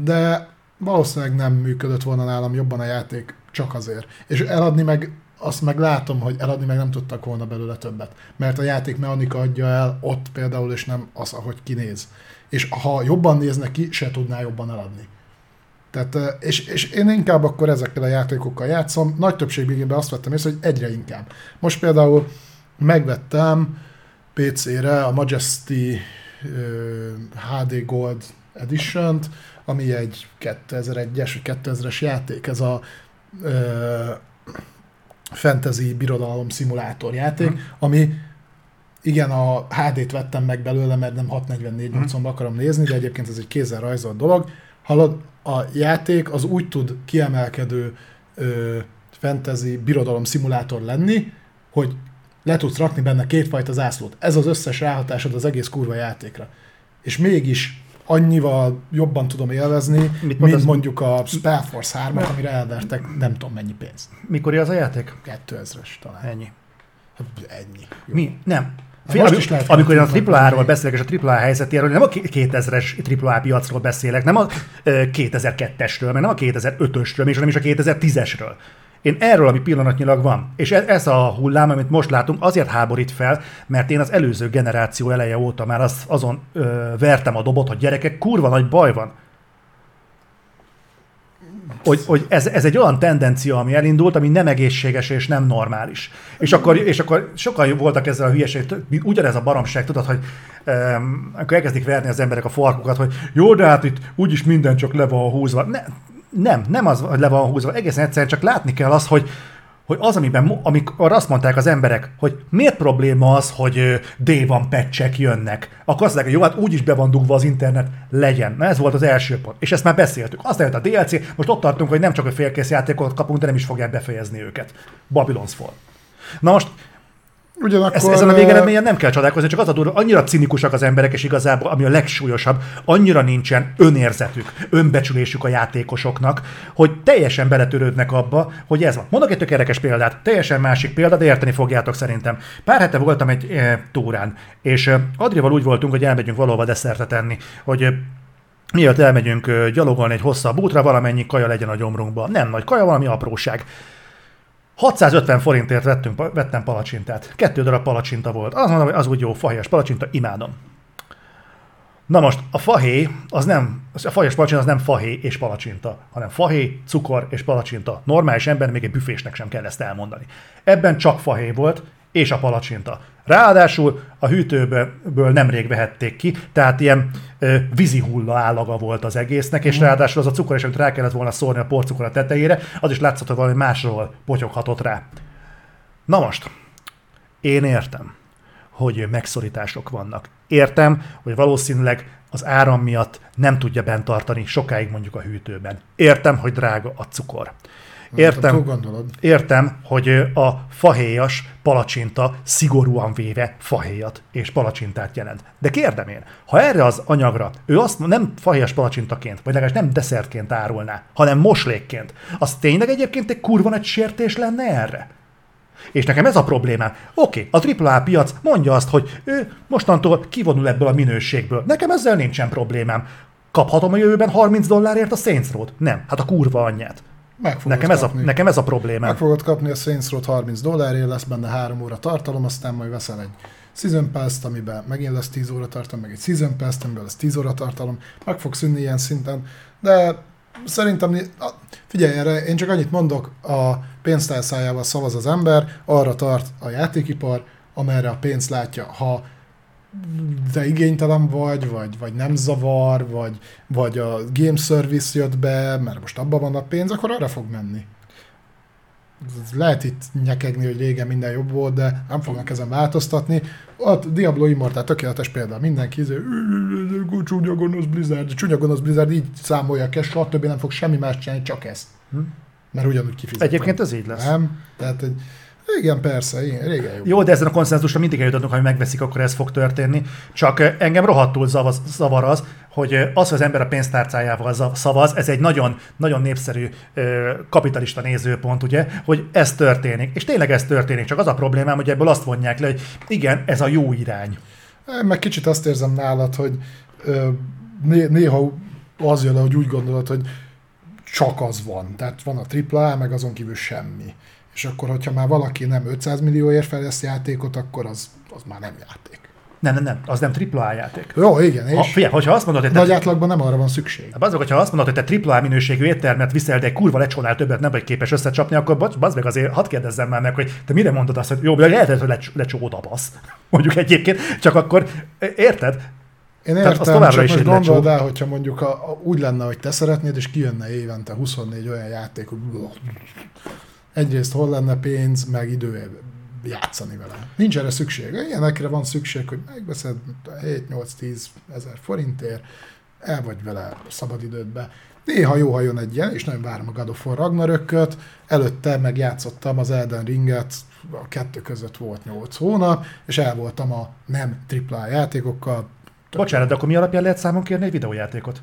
De valószínűleg nem működött volna nálam jobban a játék csak azért. És eladni meg, azt meg látom, hogy eladni meg nem tudtak volna belőle többet. Mert a játék mechanika adja el ott például, és nem az, ahogy kinéz. És ha jobban néznek ki, se tudná jobban eladni. Tehát, és, és én inkább akkor ezekkel a játékokkal játszom. Nagy többségében azt vettem észre, hogy egyre inkább. Most például megvettem PC-re a Majesty HD Gold Edition-t, ami egy 2001-es vagy 2000-es játék. Ez a ö, fantasy birodalom szimulátor játék, hmm. ami igen, a HD-t vettem meg belőle, mert nem 644 hmm. akarom nézni, de egyébként ez egy kézzel rajzolt dolog. Hallod, a játék az úgy tud kiemelkedő ö, fantasy birodalom szimulátor lenni, hogy le tudsz rakni benne kétfajta zászlót. Ez az összes ráhatásod az egész kurva játékra. És mégis annyival jobban tudom élvezni, Mit mint az... mondjuk a Spellforce 3 amire elvertek nem tudom mennyi pénzt. Mikor az a játék? 2000-es talán. Ennyi. Hát ennyi. Jó. Mi? Nem. Fél, most is lehet, amikor én a AAA-ról beszélek, és a AAA helyzetéről, nem a 2000-es AAA piacról beszélek, nem a 2002-esről, meg nem a 2005-ösről, és nem is a 2010-esről. Én erről, ami pillanatnyilag van, és e- ez a hullám, amit most látunk, azért háborít fel, mert én az előző generáció eleje óta már az, azon ö, vertem a dobot, hogy gyerekek, kurva nagy baj van hogy, hogy ez, ez egy olyan tendencia, ami elindult, ami nem egészséges és nem normális. És akkor, és akkor sokan voltak ezzel a hülyeség, ugyanez a baromság, tudod, hogy um, akkor elkezdik verni az emberek a farkukat, hogy jó, de hát itt úgyis minden csak le van húzva. Ne, nem, nem az, hogy le van húzva, egészen egyszerűen csak látni kell az, hogy, hogy az, amiben, amikor azt mondták az emberek, hogy miért probléma az, hogy d van pecsek jönnek, akkor azt mondják, hogy jó, hát úgyis be van dugva az internet, legyen. Na ez volt az első pont. És ezt már beszéltük. Aztán jött a DLC, most ott tartunk, hogy nem csak a félkész játékokat kapunk, de nem is fogják befejezni őket. Babylon's Fall. Na most Ugyanakkor... Ez, ezen a végeredményen nem kell csodálkozni, csak az a durva, annyira cinikusak az emberek, és igazából, ami a legsúlyosabb, annyira nincsen önérzetük, önbecsülésük a játékosoknak, hogy teljesen beletörődnek abba, hogy ez van. Mondok egy tök érdekes példát, teljesen másik példa, de érteni fogjátok szerintem. Pár hete voltam egy e, túrán, és e, Adrival úgy voltunk, hogy elmegyünk valahova desszertet tenni, hogy e, Miatt elmegyünk gyalogolni egy hosszabb útra, valamennyi kaja legyen a gyomrunkban. Nem nagy kaja, valami apróság 650 forintért vettünk, vettem palacsintát. Kettő darab palacsinta volt. Az mondom, hogy az úgy jó, fahéjas palacsinta, imádom. Na most a fahé, az nem, a fahéjas palacsinta az nem fahé és palacsinta, hanem fahé, cukor és palacsinta. Normális ember még egy büfésnek sem kell ezt elmondani. Ebben csak fahé volt, és a palacsinta. Ráadásul a hűtőből nemrég vehették ki, tehát ilyen ö, vízi hulla állaga volt az egésznek, és mm. ráadásul az a cukor, és amit rá kellett volna szórni a porcukor a tetejére, az is látszott, hogy valami másról potyoghatott rá. Na most, én értem, hogy megszorítások vannak. Értem, hogy valószínűleg az áram miatt nem tudja bent tartani sokáig mondjuk a hűtőben. Értem, hogy drága a cukor. Értem, értem, hogy a fahéjas palacsinta szigorúan véve fahéjat és palacsintát jelent. De kérdem én, ha erre az anyagra ő azt nem fahéjas palacsintaként, vagy legalábbis nem desszertként árulná, hanem moslékként, az tényleg egyébként egy kurva nagy sértés lenne erre? És nekem ez a problémám. Oké, okay, a AAA piac mondja azt, hogy ő mostantól kivonul ebből a minőségből. Nekem ezzel nincsen problémám. Kaphatom a jövőben 30 dollárért a Saints Row-t? Nem, hát a kurva anyját. Meg nekem, ez a, nekem ez a probléma. Meg fogod kapni a Saints Row 30 dollárért, lesz benne 3 óra tartalom, aztán majd veszel egy Season pass amiben megint lesz 10 óra tartalom, meg egy Season pass amiben lesz 10 óra tartalom, meg fog szűnni ilyen szinten, de szerintem, figyelj erre, én csak annyit mondok, a pénztárszájával szavaz az ember, arra tart a játékipar, amerre a pénzt látja. Ha de igénytelen vagy, vagy, vagy nem zavar, vagy, vagy a game service jött be, mert most abban van a pénz, akkor arra fog menni. Lehet itt nyekegni, hogy régen minden jobb volt, de nem fognak ezen változtatni. Ott Diablo Immortal tökéletes példa. Mindenki izé, csúnya gonosz Blizzard, csúnya gonosz Blizzard így számolja ki, stb. nem fog semmi más csinálni, csak ezt. Hm? Mert ugyanúgy kifizetem. Egyébként ez így lesz. Nem? Tehát egy, igen, persze, igen, régen jó. Jó, de ezen a konszenzusra mindig eljutottunk, ha megveszik, akkor ez fog történni. Csak engem rohadtul zavar az, hogy az, hogy az ember a pénztárcájával szavaz, ez egy nagyon, nagyon népszerű kapitalista nézőpont, ugye, hogy ez történik. És tényleg ez történik, csak az a problémám, hogy ebből azt vonják le, hogy igen, ez a jó irány. Meg kicsit azt érzem nálad, hogy néha az jön hogy úgy gondolod, hogy csak az van. Tehát van a AAA, meg azon kívül semmi. És akkor, hogyha már valaki nem 500 millióért fejleszt játékot, akkor az, az már nem játék. Nem, nem, nem, az nem AAA játék. Jó, igen. És ha, figyelj, hogyha azt mondod, hogy te nagy átlagban nem arra van szükség. Az, hogyha azt mondod, hogy te AAA minőségű éttermet viszel, de egy kurva lecsónál többet nem vagy képes összecsapni, akkor bazd meg azért, hadd kérdezzem már meg, hogy te mire mondod azt, hogy jó, lehet, hogy lecs, lecsó oda basz. Mondjuk egyébként, csak akkor érted? Én értem, Tehát csak is most gondold el, hogyha mondjuk a, a, úgy lenne, hogy te szeretnéd, és kijönne évente 24 olyan játék, hogy egyrészt hol lenne pénz, meg idő játszani vele. Nincs erre szükség. Ilyenekre van szükség, hogy megveszed 7-8-10 ezer forintért, el vagy vele szabadidődbe. Néha jó, ha jön egy ilyen, és nagyon várom a God of War Ragnarököt. Előtte megjátszottam az Elden Ringet, a kettő között volt 8 hónap, és el voltam a nem AAA játékokkal. Bocsánat, de akkor mi alapján lehet számon kérni egy videójátékot?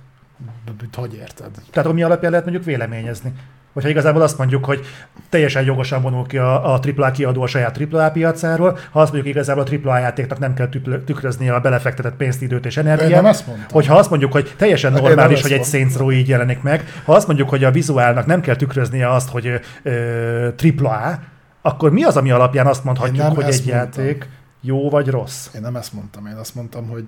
Hogy érted? Tehát akkor mi alapján lehet mondjuk véleményezni? Hogyha igazából azt mondjuk, hogy teljesen jogosan vonul ki a, a AAA kiadó a saját AAA piacáról, ha azt mondjuk igazából a AAA játéknak nem kell tükrözni a belefektetett pénzt, időt és energiát. Azt hogyha azt mondjuk, hogy teljesen normális, hogy egy Saints Row így jelenik meg, ha azt mondjuk, hogy a vizuálnak nem kell tükröznie azt, hogy ö, AAA, akkor mi az, ami alapján azt mondhatjuk, hogy egy mondtam. játék jó vagy rossz? Én nem ezt mondtam, én azt mondtam, hogy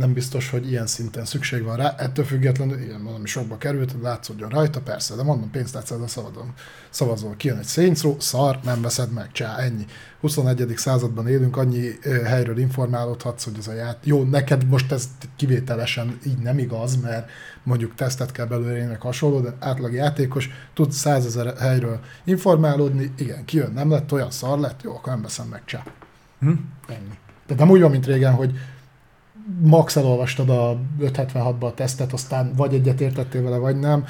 nem biztos, hogy ilyen szinten szükség van rá. Ettől függetlenül, ilyen valami sokba került, látszódjon rajta, persze, de mondom, pénztárcáddal szavazom. Szavazol, kijön egy Row, szar, nem veszed meg, csá, ennyi. 21. században élünk, annyi helyről informálódhatsz, hogy ez a ját. Jó, neked most ez kivételesen így nem igaz, mert mondjuk tesztet kell belőle meg hasonló, de átlag játékos tud százezer helyről informálódni, igen, kijön, nem lett olyan szar lett, jó, akkor nem veszem meg, csá. Hm? Ennyi. Tehát nem úgy van, mint régen, hogy max elolvastad a 576-ba a tesztet, aztán vagy egyet értettél vele, vagy nem.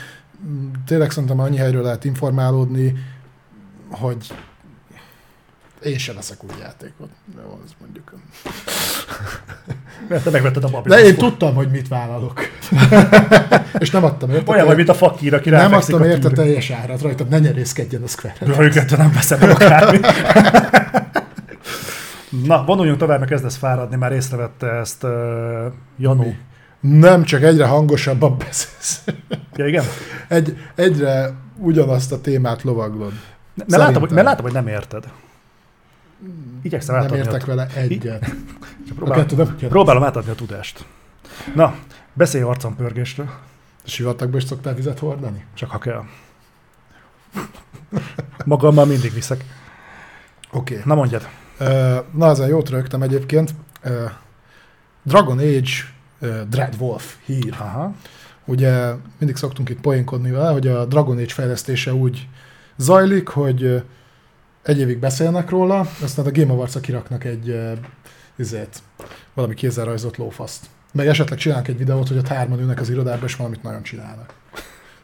Tényleg szerintem annyi helyről lehet informálódni, hogy én sem leszek új játékot. Jó, az mondjuk. Mert te megvetted a Babylon. De én tudtam, hogy mit vállalok. és nem adtam érte. Olyan vagy, mint a fakír, aki Nem adtam érte teljes árat rajta, ne nyerészkedjen a Square. Őket nem veszem akármi. Na, vonuljunk tovább, mert kezdesz fáradni, már észrevette ezt uh, Janó. Mi? Nem, csak egyre hangosabban beszélsz. Ja, igen? Egy, egyre ugyanazt a témát lovaglod. Mert látom, hogy, mert látom, hogy nem érted. Igyekszem Nem átadni értek a, vele egyet. Csak próbálom, nem kérdez. próbálom átadni a tudást. Na, beszélj arcampörgésről, Sivatagba is szoktál vizet hordani? csak ha kell. Magammal mindig viszek. Oké. Okay. Na mondjad. Na, ezen jót rögtem egyébként. Dragon Age ö, Dreadwolf hír. Aha. Ugye mindig szoktunk itt poénkodni vele, hogy a Dragon Age fejlesztése úgy zajlik, hogy egy évig beszélnek róla, aztán a Game awards kiraknak egy izét, valami kézzel rajzolt lófaszt. Meg esetleg csinálnak egy videót, hogy ott hárman ülnek az irodában, és valamit nagyon csinálnak.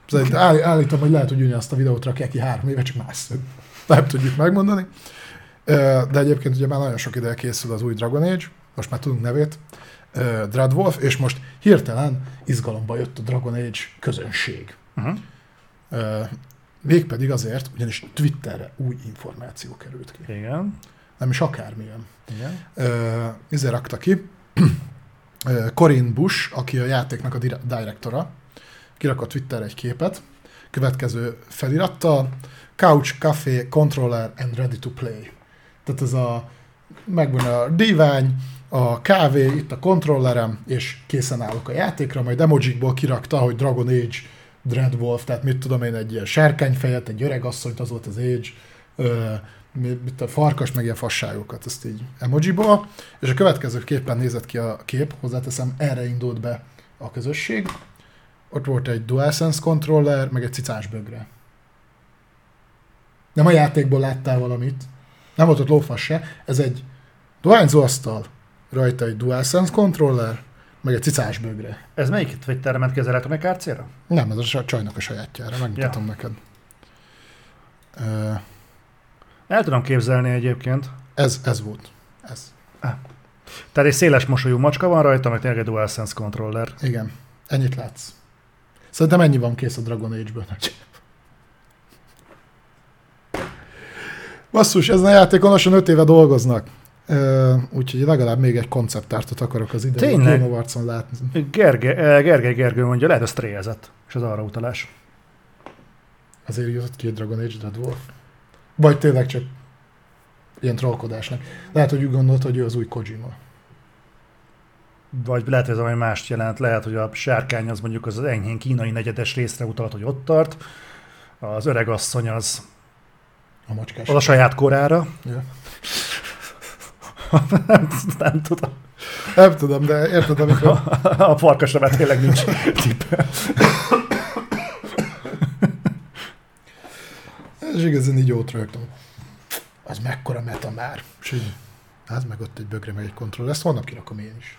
Szóval áll, állítom, hogy lehet, hogy ugyanazt a videót rakják ki három éve, csak más szög. Nem tudjuk megmondani. De egyébként ugye már nagyon sok ideje készül az új Dragon Age, most már tudunk nevét, Dreadwolf, és most hirtelen izgalomba jött a Dragon Age közönség. Uh-huh. Mégpedig azért, ugyanis Twitterre új információ került ki. Igen. Nem is akármilyen. Igen. Izé rakta ki, Ö, Corinne Bush, aki a játéknak a dir- directora, kirakott Twitterre egy képet, következő felirattal, Couch, Café, Controller and Ready to Play. Tehát ez a, megvan a divány, a kávé, itt a kontrollerem, és készen állok a játékra, majd emojikból kirakta, hogy Dragon Age, Dreadwolf, tehát mit tudom én, egy ilyen sárkányfejet, egy öreg asszonyt, az volt az Age, ö, mi- mit a farkas, meg ilyen fasságokat, ezt így emojiból, és a következő képen nézett ki a kép, hozzáteszem, erre indult be a közösség. Ott volt egy DualSense controller, meg egy cicás bögre. Nem a játékból láttál valamit, nem volt ott lófasz se, ez egy dohányzó asztal, rajta egy DualSense controller, meg egy cicás bögre. Ez melyik Twitterre ment ki az célra? Nem, ez a sa- csajnak a sajátjára, megmutatom ja. neked. Ö, El tudom képzelni egyébként. Ez, ez volt. Ez. Tehát egy széles mosolyú macska van rajta, meg tényleg egy DualSense controller. Igen. Ennyit látsz. Szerintem ennyi van kész a Dragon Age-ből. Basszus, ezen a játékon lassan 5 éve dolgoznak. Ö, úgyhogy legalább még egy konceptártot akarok az idei Tényleg? Game látni. Gerge, Gergely Gergő mondja, lehet, hogy stréjezett, és az arra utalás. Azért jött ki a Dragon Age Dead Wolf. Vagy tényleg csak ilyen trollkodásnak. Lehet, hogy úgy gondolt, hogy ő az új Kojima. Vagy lehet, hogy ez valami mást jelent, lehet, hogy a sárkány az mondjuk az, az enyhén kínai negyedes részre utalt, hogy ott tart. Az öreg asszony az, A macskás. az a saját korára. Ja. nem, nem tudom. Nem tudom, de érted, amikor... A farkasra már tényleg nincs tippe. És igazán így jót rögtem. Az mekkora meta már. Hát meg ott egy bögre, meg egy kontroll. Ezt holnap kirakom én is.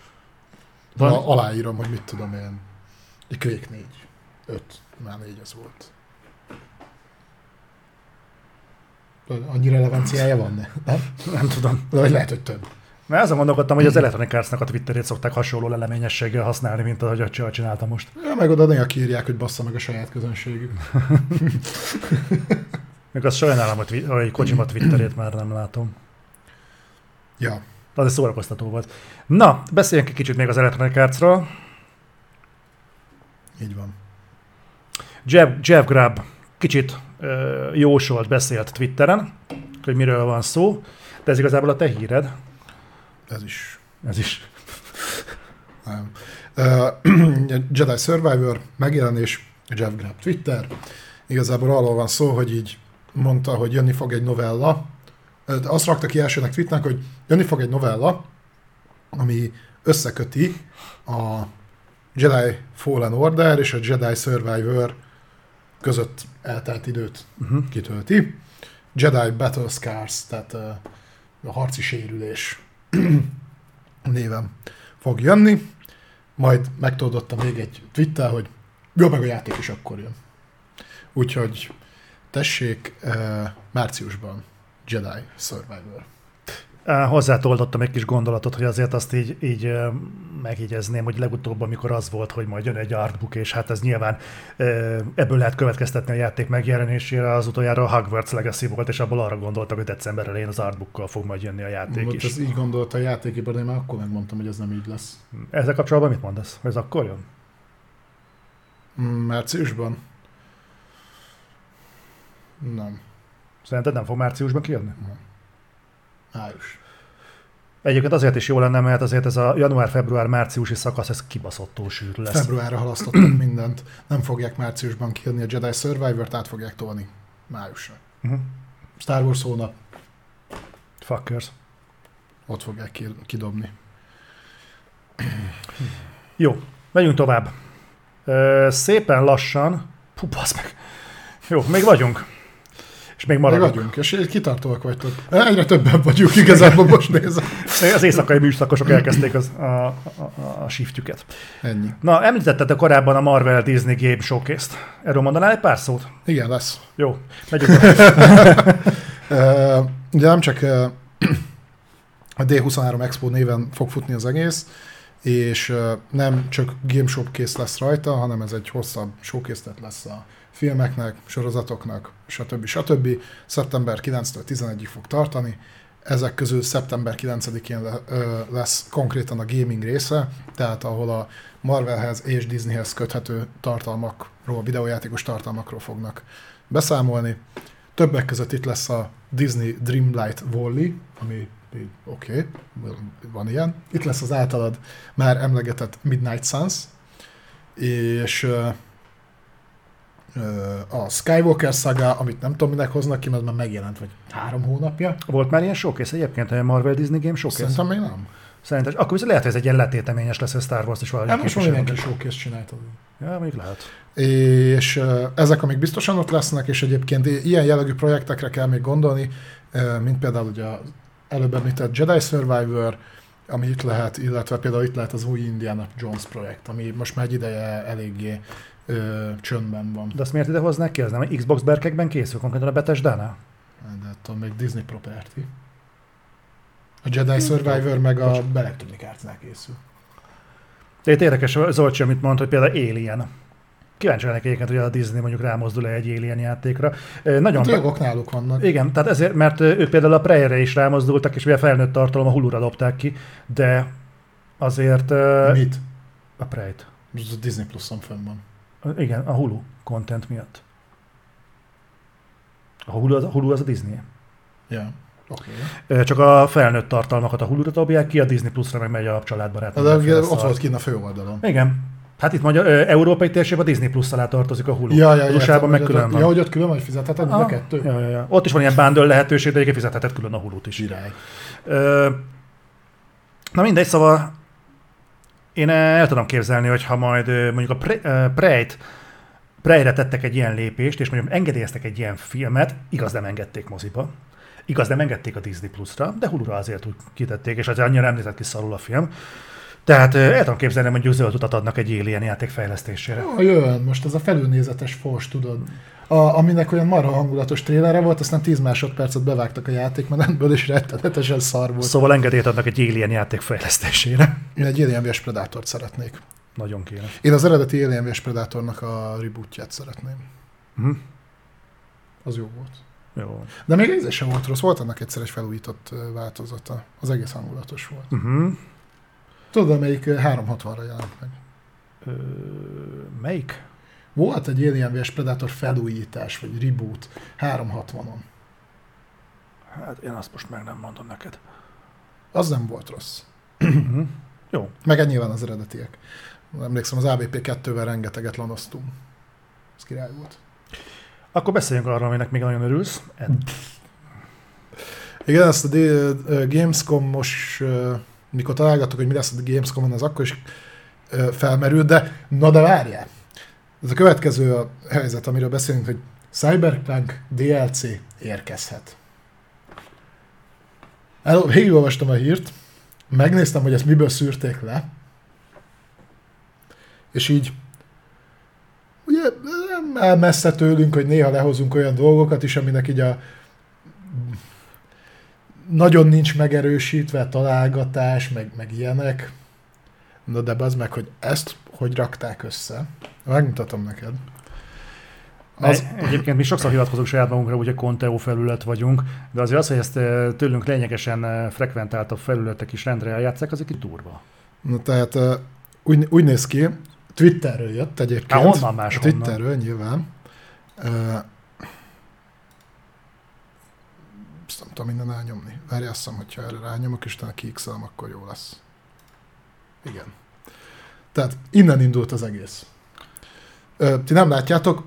Van- Van... Aláírom, hogy mit tudom én. Egy Quake 4. 5. Már 4 az volt. Annyi relevanciája van, ne? Nem? Nem tudom. De vagy lehet, hogy több. Mert azon gondolkodtam, hogy az Electronic Arts-nak a Twitterét szokták hasonló leleményességgel használni, mint ahogy a Csaba csinálta most. Ja, meg oda néha kiírják, hogy bassza meg a saját közönségük. Még azt sajnálom, hogy, hogy Kojima Twitterét már nem látom. Ja. Az egy szórakoztató volt. Na, beszéljünk egy kicsit még az Electronic Arts-ról. Így van. Jeff, Jeff Grubb kicsit jósolt, beszélt Twitteren, hogy miről van szó, de ez igazából a te híred. Ez is. Ez is. Nem. Uh, Jedi Survivor megjelenés, Jeff Grubb Twitter. Igazából arról van szó, hogy így mondta, hogy jönni fog egy novella. Azt rakta ki elsőnek tweetnek, hogy jönni fog egy novella, ami összeköti a Jedi Fallen Order és a Jedi Survivor között eltelt időt Uh-huh. kitölti. Jedi Battle Scars, tehát a harci sérülés néven fog jönni. Majd megtoldotta még egy Twitter, hogy jó, meg a játék is akkor jön. Úgyhogy tessék, márciusban Jedi Survivor. Uh, Hozzátoltottam egy kis gondolatot, hogy azért azt így, így uh, megjegyezném, hogy legutóbb, amikor az volt, hogy majd jön egy artbook, és hát ez nyilván uh, ebből lehet következtetni a játék megjelenésére, az utoljára a Hogwarts Legacy volt, és abból arra gondoltak, hogy december elején az artbookkal fog majd jönni a játék Most is. ez így gondolta a játékipar, de én már akkor megmondtam, hogy ez nem így lesz. Ezzel kapcsolatban mit mondasz? Hogy ez akkor jön? Mm, Márciusban? Nem. Szerinted nem fog márciusban kijönni? Május. Egyébként azért is jó lenne, mert azért ez a január-február-márciusi szakasz, ez kibaszottul sűrű lesz. Februárra halasztottak mindent. Nem fogják márciusban kijönni a Jedi Survivor-t, át fogják tolni májusra. Uh-huh. Star Wars hónap, Fuckers. ott fogják ki- kidobni. Jó, megyünk tovább. Ö, szépen lassan, basz meg. Jó, még vagyunk. És még maradunk. vagyunk, és kitartóak vagytok. Egyre többen vagyunk igazából, most nézem. Az éjszakai műszakosok elkezdték az, a, a, a, shiftjüket. Ennyi. Na, említetted korábban a Marvel Disney Game Showcase-t. Erről mondanál egy pár szót? Igen, lesz. Jó, megyünk. Ugye nem csak a D23 Expo néven fog futni az egész, és nem csak Game Showcase lesz rajta, hanem ez egy hosszabb showcase lesz a filmeknek, sorozatoknak, stb. stb. Szeptember 9-től 11-ig fog tartani. Ezek közül szeptember 9-én le, ö, lesz konkrétan a gaming része, tehát ahol a Marvelhez és Disneyhez köthető tartalmakról, videójátékos tartalmakról fognak beszámolni. Többek között itt lesz a Disney Dreamlight Valley, ami oké, okay, van ilyen. Itt lesz az általad már emlegetett Midnight Suns, és a Skywalker saga, amit nem tudom minek hoznak ki, mert már megjelent, vagy három hónapja. Volt már ilyen showcase egyébként, a Marvel Disney Game Showcase? Szerintem még nem. Szerintem, akkor viszont lehet, hogy ez egy ilyen letéteményes lesz, hogy Star Wars is valahogy Hát most már mindenki showcase csinálta. Ja, még lehet. És ezek, amik biztosan ott lesznek, és egyébként ilyen jellegű projektekre kell még gondolni, mint például ugye előbb említett Jedi Survivor, ami itt lehet, illetve például itt lehet az új Indiana Jones projekt, ami most már egy ideje eléggé ö, csöndben van. De azt miért ide hoznák ki? Az nem egy Xbox berkekben készül, konkrétan a Bethesda-nál? De attól még Disney property. A Jedi Survivor meg a Electronic Arts-nál készül. De itt érdekes Zolcsi, amit mondta, hogy például Alien. Kíváncsi lennék egyébként, hogy a Disney mondjuk rámozdul-e egy Alien játékra. Nagyon Hát jogok náluk vannak. Igen, tehát ezért, mert ők például a Prey-re is rámozdultak, és ugye felnőtt tartalom a Hulu-ra dobták ki, de azért Mit? a Prey-t. Ez a Disney Plus-on fönn van. Igen, a Hulu content miatt. A Hulu az a, Hulu az a Disney. Oké. Ö, Csak a felnőtt tartalmakat a Hulu-ra dobják ki, a Disney Plus-ra meg megy a családbarát. De ott volt kint a főoldalon. Igen. Hát itt magyar, európai térség a Disney Plus alá tartozik a Hulu. Ja, ja, USA-ban meg külön van. Ja, hogy ott külön van, hogy fizetheted a Ah, kettő? Ja, ja, ja. Ott is van ilyen bundle lehetőség, de egyébként fizetheted külön a Hulu-t is. Zsirály. Ö, na mindegy, szóval én el tudom képzelni, hogy ha majd mondjuk a Pre- ö, Prey-t Prey-re tettek egy ilyen lépést, és mondjuk engedélyeztek egy ilyen filmet, igaz nem engedték moziba, igaz nem engedték a Disney Plus-ra, de Hulu-ra azért úgy kitették, és azért annyira nem nézett ki szarul a film. Tehát el tudom képzelni, hogy mondjuk zöld utat adnak egy Alien játék fejlesztésére. Jó, jön, most ez a felülnézetes fors, tudod. A, aminek olyan marha hangulatos trélere volt, aztán 10 másodpercet bevágtak a játékmenetből, és rettenetesen szar volt. Szóval engedélyt adnak egy Alien játék fejlesztésére. Én egy Alien vs Predátort szeretnék. Nagyon kéne. Én az eredeti Alien vs Predatornak a rebootját szeretném. Hm? Az jó volt. Jó. De még ez sem volt rossz, volt annak egyszer egy felújított változata. Az egész hangulatos volt. Uh-huh. Tudod, amelyik ö, 360-ra jelent meg? Ö, melyik? Volt egy Alien vs Predator felújítás, vagy reboot 360-on. Hát én azt most meg nem mondom neked. Az nem volt rossz. Uh-huh. Jó. Meg nyilván az eredetiek. Emlékszem, az ABP 2-vel rengeteget lanoztunk. Ez király volt. Akkor beszéljünk arról, aminek még nagyon örülsz. Ed. Igen, ezt a Gamescom-os, ö, mikor találgattuk, hogy mi lesz a Gamescom-on, az akkor is felmerült, de na de várjál! Ez a következő a helyzet, amiről beszélünk, hogy Cyberpunk DLC érkezhet. El, végigolvastam a hírt, megnéztem, hogy ezt miből szűrték le, és így ugye messze tőlünk, hogy néha lehozunk olyan dolgokat is, aminek így a nagyon nincs megerősítve találgatás, meg, meg ilyenek. Na de az meg, hogy ezt hogy rakták össze. Megmutatom neked. Az... Egyébként mi sokszor hivatkozunk saját magunkra, hogy a Conteo felület vagyunk, de azért az, hogy ezt ö, tőlünk lényegesen ö, frekventáltabb felületek is rendre eljátszák, az egy durva. na tehát ö, úgy, úgy néz ki, Twitterről jött egyébként. Há, honnan máshonnan? Twitterről nyilván. Ö, tudom minden elnyomni. Várj, azt hogyha erre rányomok, és utána kiixelem, akkor jó lesz. Igen. Tehát innen indult az egész. Ö, ti nem látjátok,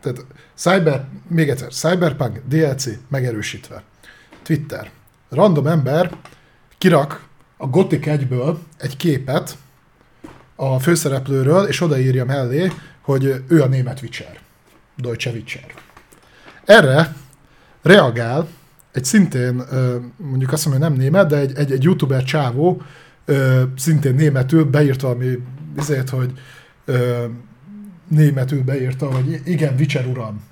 tehát Cyber, még egyszer, Cyberpunk DLC megerősítve. Twitter. Random ember kirak a Gothic 1-ből egy képet a főszereplőről, és odaírja mellé, hogy ő a német Witcher. Deutsche Witcher. Erre reagál egy szintén, mondjuk azt mondom, hogy nem német, de egy, egy, egy youtuber csávó, szintén németül beírt valami azért, hogy németül beírta, hogy igen, Witcher uram.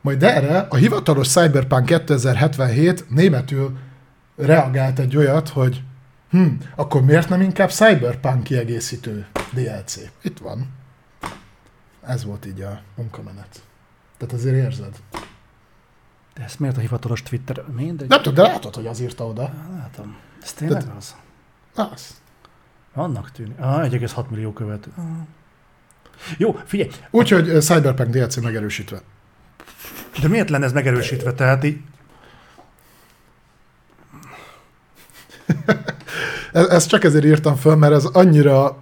Majd erre a hivatalos Cyberpunk 2077 németül reagált egy olyat, hogy hm, akkor miért nem inkább Cyberpunk kiegészítő DLC? Itt van. Ez volt így a munkamenet. Tehát azért érzed. De ezt miért a hivatalos Twitter? Mindegy. Nem tudom, de látod, hogy az írta oda. Látom. Ez tényleg Tehát- az? Az. Annak tűnik. Ah, 1,6 millió követő. Ah. Jó, figyelj, Úgyhogy ö, Cyberpunk DLC megerősítve. de miért lenne ez megerősítve? Tehát így, E- Ezt csak ezért írtam föl, mert ez annyira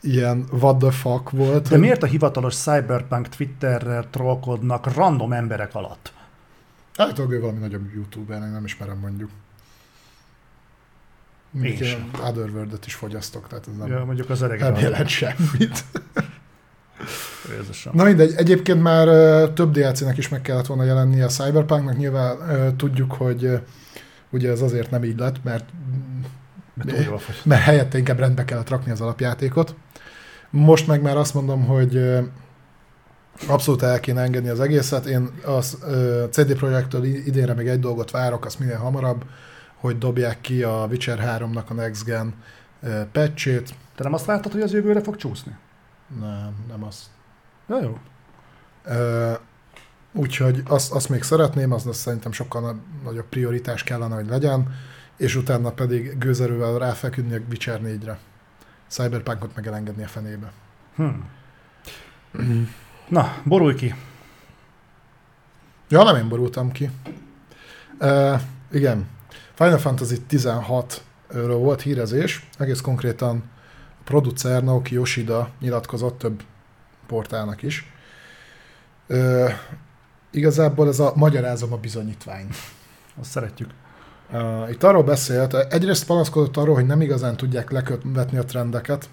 ilyen what the fuck volt. de hogy- miért a hivatalos Cyberpunk Twitterrel trollkodnak random emberek alatt? Állítólag ő valami nagyobb youtuber, nem ismerem mondjuk. Ilyen Otherworld-et is fogyasztok, tehát ez nem, Ja, mondjuk az nem jelent semmit. Érzesen. Na mindegy, egyébként már több DLC-nek is meg kellett volna jelennie a Cyberpunknak, nyilván tudjuk, hogy ugye ez azért nem így lett, mert, Mert mert helyette inkább rendbe kellett rakni az alapjátékot. Most meg már azt mondom, hogy abszolút el kéne engedni az egészet. Én a CD Projektől idénre még egy dolgot várok, azt minél hamarabb, hogy dobják ki a Witcher 3-nak a Next Gen patchét. Te nem azt láttad, hogy az jövőre fog csúszni? Nem, nem azt. Na jó. Ö, Úgyhogy azt, azt még szeretném, az, szerintem sokkal na- nagyobb prioritás kellene, hogy legyen, és utána pedig gőzerővel ráfeküdni a Witcher 4-re. Cyberpunkot meg elengedni a fenébe. Hm. Na, borulj ki. Ja, nem én borultam ki. Uh, igen. Final Fantasy 16-ről volt hírezés, egész konkrétan a producer Naoki Yoshida nyilatkozott több portálnak is. Uh, igazából ez a magyarázom a bizonyítvány. Azt szeretjük. Uh, itt arról beszélt, egyrészt panaszkodott arról, hogy nem igazán tudják lekövetni a trendeket.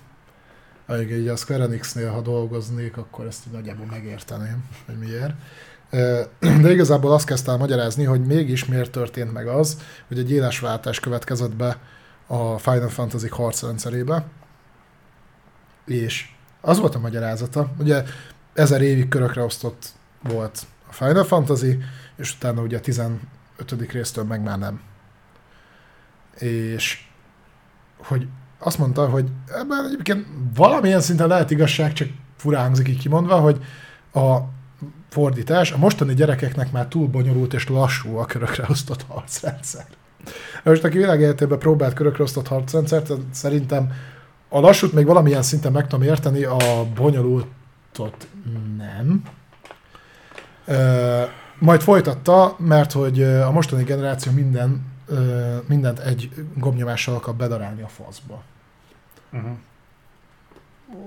Még így a Square Enix-nél, ha dolgoznék, akkor ezt így nagyjából megérteném, hogy miért. De igazából azt kezdte el magyarázni, hogy mégis miért történt meg az, hogy egy élesváltás következett be a Final Fantasy harcrendszerébe. És az volt a magyarázata, ugye ezer évig körökre osztott volt a Final Fantasy, és utána ugye a 15. résztől meg már nem és hogy azt mondta, hogy ebben egyébként valamilyen szinten lehet igazság, csak furán hangzik így kimondva, hogy a fordítás a mostani gyerekeknek már túl bonyolult és lassú a körökre osztott harcrendszer. Most aki világéletében próbált körökre osztott harcrendszert, szerintem a lassút még valamilyen szinten meg tudom érteni, a bonyolultot nem. Ö, majd folytatta, mert hogy a mostani generáció minden, ö, mindent egy gombnyomással akar bedarálni a faszba. Uh-huh.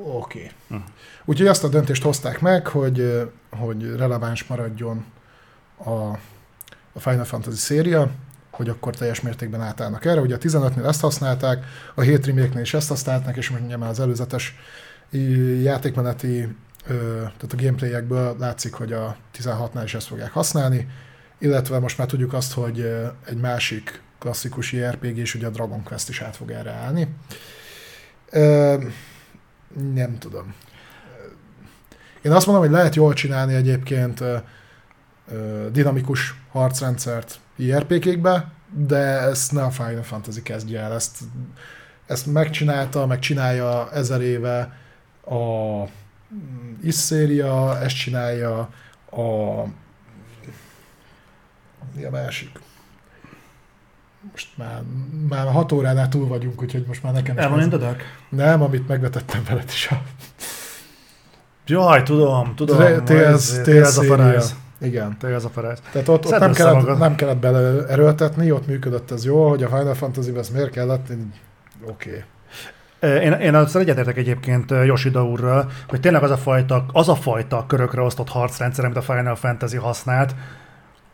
Oké. Okay. Hm. Úgyhogy azt a döntést hozták meg, hogy, hogy releváns maradjon a, a Final Fantasy széria, hogy akkor teljes mértékben átállnak erre. Ugye a 15-nél ezt használták, a 7 remake és ezt használták, és mondjuk már az előzetes játékmeneti, tehát a gameplayekből látszik, hogy a 16-nál is ezt fogják használni, illetve most már tudjuk azt, hogy egy másik klasszikus JRPG is, ugye a Dragon Quest is át fog erre állni. Nem tudom. Én azt mondom, hogy lehet jól csinálni egyébként ö, ö, dinamikus harcrendszert JRPG-kbe, de ezt ne a Final Fantasy kezdje el. Ezt, ezt megcsinálta, megcsinálja ezer éve a is széria, ezt csinálja a mi a másik? Most már, már a hat óránál túl vagyunk, úgyhogy most már nekem is El van in the? Nem, amit megvetettem veled is. A... Jaj, tudom, tudom. Tales- Tales a. Paradise. Igen. Az a Perez. Tehát ott, ott nem, kellett, nem kellett bele erőltetni, ott működött ez jól, hogy a Final Fantasy-ben ez miért kellett, oké. Okay. Én, én azzal egyetértek egyébként Yoshida úrral, hogy tényleg az a fajta, az a fajta körökre osztott harcrendszer, amit a Final Fantasy használt,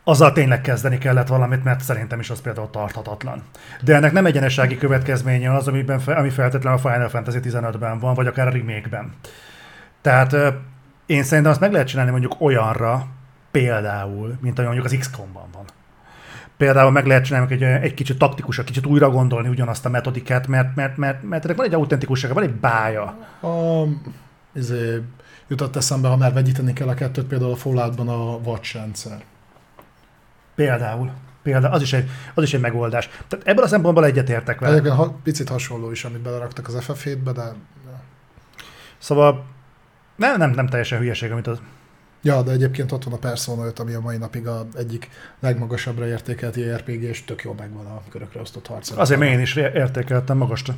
azzal tényleg kezdeni kellett valamit, mert szerintem is az például tarthatatlan. De ennek nem egyenessági következménye az, amiben, ami feltétlenül a Final Fantasy 15-ben van, vagy akár a remake-ben. Tehát én szerintem azt meg lehet csinálni mondjuk olyanra, például, mint ami mondjuk az XCOM-ban van. Például meg lehet csinálni egy, egy kicsit taktikusabb, kicsit újra gondolni ugyanazt a metodikát, mert, mert, mert, mert ennek van egy autentikussága, van egy bája. A, izé, jutott eszembe, ha már vegyíteni kell a kettőt, például a Falloutban a watch rendszer. Például. Például az is egy, az is egy megoldás. Tehát ebből a szempontból egyetértek vele. Egyébként ha, picit hasonló is, amit beleraktak az FF7-be, de... Szóval nem, nem, nem teljesen hülyeség, amit az... Ja, de egyébként ott van a Persona 5, ami a mai napig a egyik legmagasabbra értékelt JRPG, és tök jól megvan a körökre osztott harc. Azért én is értékeltem magasra.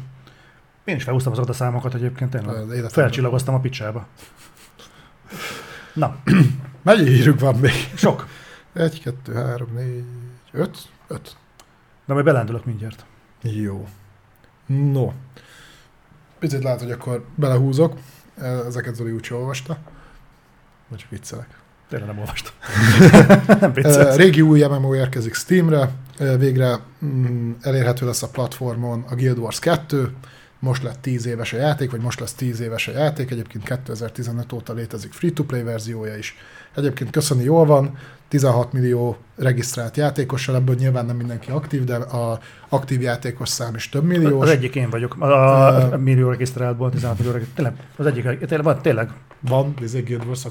Én is felhúztam azokat a számokat egyébként, tényleg. Felcsillagoztam a picsába. Na, Mennyi hírük van még? sok. Egy, kettő, három, négy, öt? Öt. De majd belendülök mindjárt. Jó. No. Picit lehet, hogy akkor belehúzok. Ezeket Zoli úgy olvasta. Vagy csak viccelek. Tényleg nem olvastam. nem viccelsz. régi új MMO érkezik Steamre, Uh, végre mm, elérhető lesz a platformon a Guild Wars 2, most lett 10 éves a játék, vagy most lesz 10 éves a játék, egyébként 2015 óta létezik free-to-play verziója is. Egyébként köszöni jól van, 16 millió regisztrált játékossal, ebből nyilván nem mindenki aktív, de a aktív játékos szám is több milliós. Az egyik én vagyok. A, Ö, a millió regisztráltból, 16 millió regisztrált. Tényleg, az egyik, tényleg, van, tényleg. Van, bizony Guild Wars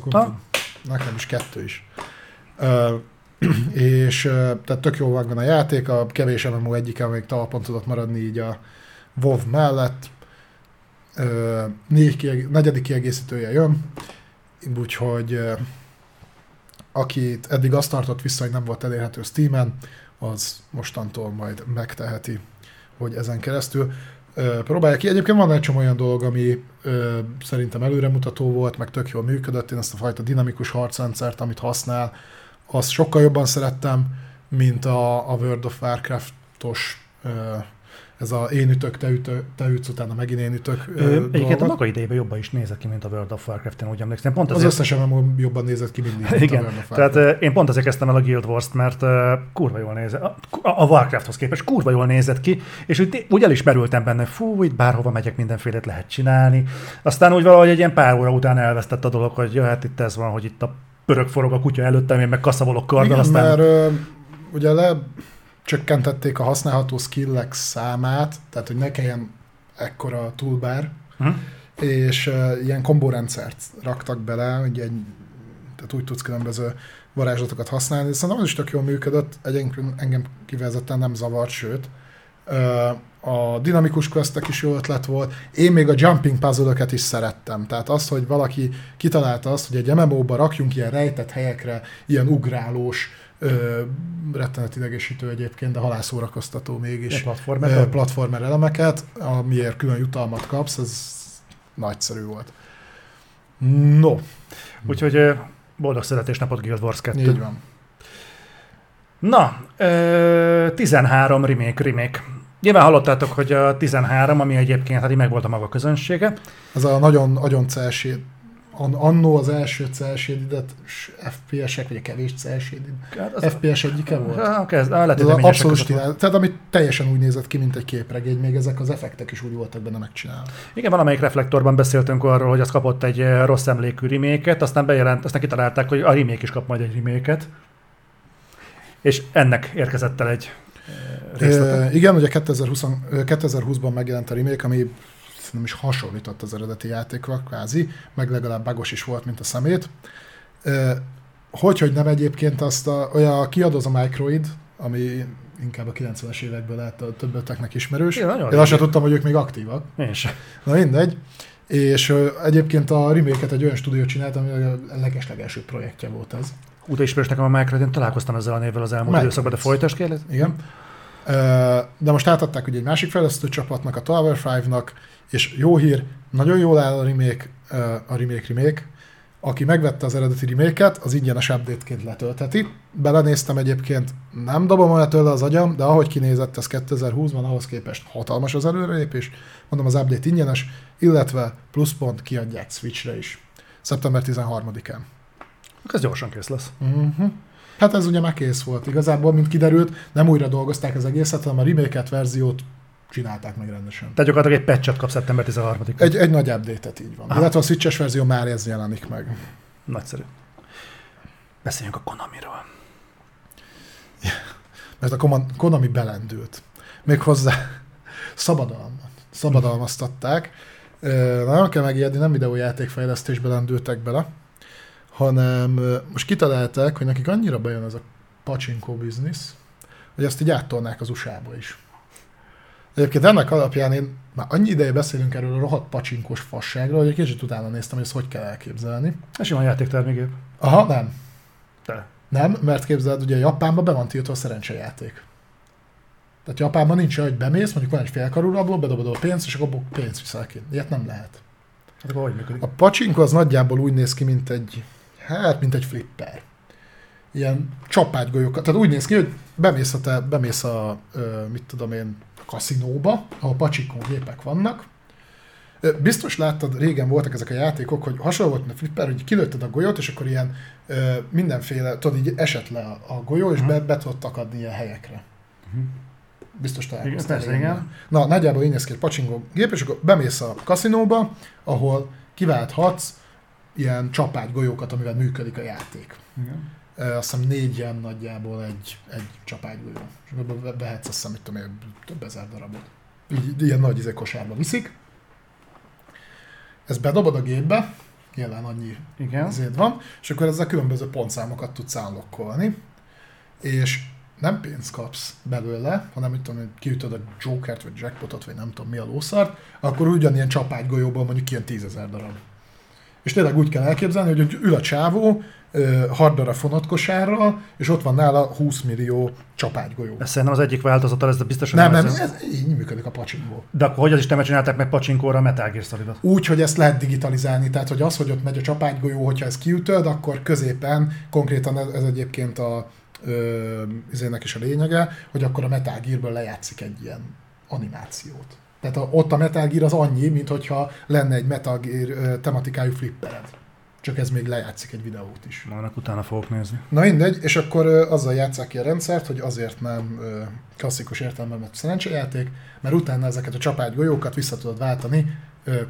Nekem is kettő is. Uh, és tehát tök jó van a játék, a kevés MMO egyike, amelyik talpon tudott maradni így a WoW mellett. Uh, négy kieg- negyedik kiegészítője jön, úgyhogy akit eddig azt tartott vissza, hogy nem volt elérhető Steam-en, az mostantól majd megteheti, hogy ezen keresztül próbálja ki. Egyébként van egy csomó olyan dolog, ami ö, szerintem előremutató volt, meg tök jól működött. Én ezt a fajta dinamikus harcrendszert, amit használ, azt sokkal jobban szerettem, mint a, a World of Warcraft-os ez a én ütök, te, ütö, te ütsz, utána megint én ütök ö, Egyébként a maga idejében jobban is nézett ki, mint a World of Warcraft, én úgy emlékszem. Pont Az azért, összes MMO jobban nézett ki mindig, mint a Igen, World of tehát Warcraft. ö, én pont azért kezdtem el a Guild Wars-t, mert ö, kurva jól nézett, a, a Warcrafthoz képest kurva jól nézett ki, és úgy, úgy el is merültem benne, fú, itt bárhova megyek, mindenfélét lehet csinálni. Aztán úgy valahogy egy ilyen pár óra után elvesztett a dolog, hogy ja, hát itt ez van, hogy itt a pörög forog a kutya előttem, én meg kaszabolok karddal, Igen, aztán... mert ö, ugye le csökkentették a használható skillek számát, tehát hogy ne kelljen ekkora toolbar, Hm? és uh, ilyen kombórendszert raktak bele, hogy egy, tehát úgy tudsz különböző varázslatokat használni. Szerintem az is tök jól működött, egyébként engem kifejezetten nem zavart, sőt. A dinamikus questek is jó ötlet volt. Én még a jumping puzzle is szerettem. Tehát az, hogy valaki kitalálta azt, hogy egy MMO-ba rakjunk ilyen rejtett helyekre, ilyen ugrálós, ö, rettenet idegesítő egyébként, de halászórakoztató mégis Egy platformer ö, platformer elemeket, amiért külön jutalmat kapsz, ez nagyszerű volt. No, Úgyhogy boldog születésnapot Guild Wars 2. így van. Na, ö, 13 remake, remake. Nyilván hallottátok, hogy a 13, ami egyébként hát így meg volt a maga közönsége. Ez a nagyon, nagyon celséd, an, annó az első celsédidet FPS-ek, vagy a kevés celsédid. Hát FPS egyike volt? Ah, kezd, ah, lehet, az abszolút stílál, tehát amit teljesen úgy nézett ki, mint egy képregény, még ezek az effektek is úgy voltak benne megcsinálva. Igen, valamelyik reflektorban beszéltünk arról, hogy az kapott egy eh, rossz emlékű reméket, aztán bejelent, aztán kitalálták, hogy a remake is kap majd egy reméket. És ennek érkezett el egy eh, részlete. E, igen, ugye 2020, ö, 2020-ban megjelent a remake, ami nem is hasonlított az eredeti játékra, kvázi, meg legalább bagos is volt, mint a szemét. Hogy, hogy nem egyébként azt a, olyan az a Microid, ami inkább a 90-es évekből lehet a többeteknek ismerős. Igen, nagyon Én azt sem tudtam, hogy ők még aktívak. Én sem. Na mindegy. És egyébként a remake egy olyan stúdió csinált, ami a legeslegelső projektje volt ez. Úgy ismerős nekem a Microsoft, én találkoztam ezzel a névvel az elmúlt Microsoft. időszakban, de folytas kérlek. Igen. Ö, De most átadták ugye egy másik fejlesztő csapatnak, a Tower 5-nak, és jó hír, nagyon jól áll a remake, a remake remake. aki megvette az eredeti remake az ingyenes update-ként letöltheti. Belenéztem egyébként, nem dobom olyan tőle az agyam, de ahogy kinézett ez 2020-ban, ahhoz képest hatalmas az előrelépés. Mondom, az update ingyenes, illetve pluszpont kiadják Switchre is. Szeptember 13-án. Ez gyorsan kész lesz. Uh-huh. Hát ez ugye már kész volt. Igazából, mint kiderült, nem újra dolgozták az egészet, hanem a remake verziót csinálták meg rendesen. Tehát gyakorlatilag egy patchet kap szeptember 13 Egy, egy nagy update-et így van. Aha. Illetve a switches verzió már ez jelenik meg. Nagyszerű. Beszéljünk a Konamiról. Ja, mert a Konami belendült. Méghozzá szabadalmat. Szabadalmaztatták. Nem kell megijedni, nem videójátékfejlesztésbe lendültek bele, hanem most kitalálták, hogy nekik annyira bejön ez a pacsinkó biznisz, hogy ezt így áttolnák az USA-ba is. Egyébként ennek alapján én már annyi ideje beszélünk erről a rohadt pacsinkos fasságról, hogy egy kicsit utána néztem, hogy ezt hogy kell elképzelni. Ez sima játéktermékép. Aha, nem. Te. Nem, mert képzeld, ugye Japánban be van tiltva a szerencsejáték. Tehát Japánban nincs hogy bemész, mondjuk van egy félkarú rabló, bedobod a pénzt, és akkor pénzt viszel ki. Ilyet nem lehet. Hát hogy működik? A pacsinko az nagyjából úgy néz ki, mint egy, hát, mint egy flipper. Ilyen csapágygolyókat. Tehát úgy néz ki, hogy bemész a, te, bemész a mit tudom én, kaszinóba, ahol pacsikó gépek vannak. Biztos láttad, régen voltak ezek a játékok, hogy hasonló volt, mint a flipper, hogy kilőtted a golyót, és akkor ilyen ö, mindenféle, tudod, így esett le a, a golyó, és be, be tudott akadni ilyen helyekre. Uh-huh. Biztos találkoztál. Igen, igen. Na, nagyjából így néz ki egy pacsingó gép, és akkor bemész a kaszinóba, ahol kiválthatsz ilyen csapágy golyókat, amivel működik a játék. Igen azt hiszem négy ilyen nagyjából egy, egy csapágygolyó. És akkor vehetsz azt hiszem, mit tudom én, több ezer darabot. Így, ilyen nagy izé kosárba viszik. Ezt bedobod a gépbe, jelen annyi Igen. ezért van, és akkor ezzel különböző pontszámokat tudsz állokkolni, és nem pénzt kapsz belőle, hanem mit tudom, kiütöd a Jokert, vagy Jackpotot, vagy nem tudom mi a lószart, akkor ugyanilyen csapágygolyóból mondjuk ilyen tízezer darab. És tényleg úgy kell elképzelni, hogy ül a csávó, hardara fonatkosárral, és ott van nála 20 millió csapágygolyó. Ez szerintem az egyik változata, ez biztosan nem, nem, ez, ez így működik a pacsinkó. De akkor hogy az is nem csinálták meg pacsinkóra a Metal Gear Úgy, hogy ezt lehet digitalizálni, tehát hogy az, hogy ott megy a csapágygolyó, hogyha ez kiütöd, akkor középen, konkrétan ez, ez egyébként a ö, is a lényege, hogy akkor a Metal Gearből lejátszik egy ilyen animációt. Tehát a, ott a Metal Gear az annyi, mint hogyha lenne egy Metal Gear tematikájú flippered csak ez még lejátszik egy videót is. Annak utána fogok nézni. Na mindegy, és akkor azzal játszák ki a rendszert, hogy azért nem klasszikus értelemben mert szerencsejáték, mert utána ezeket a csapágy golyókat vissza tudod váltani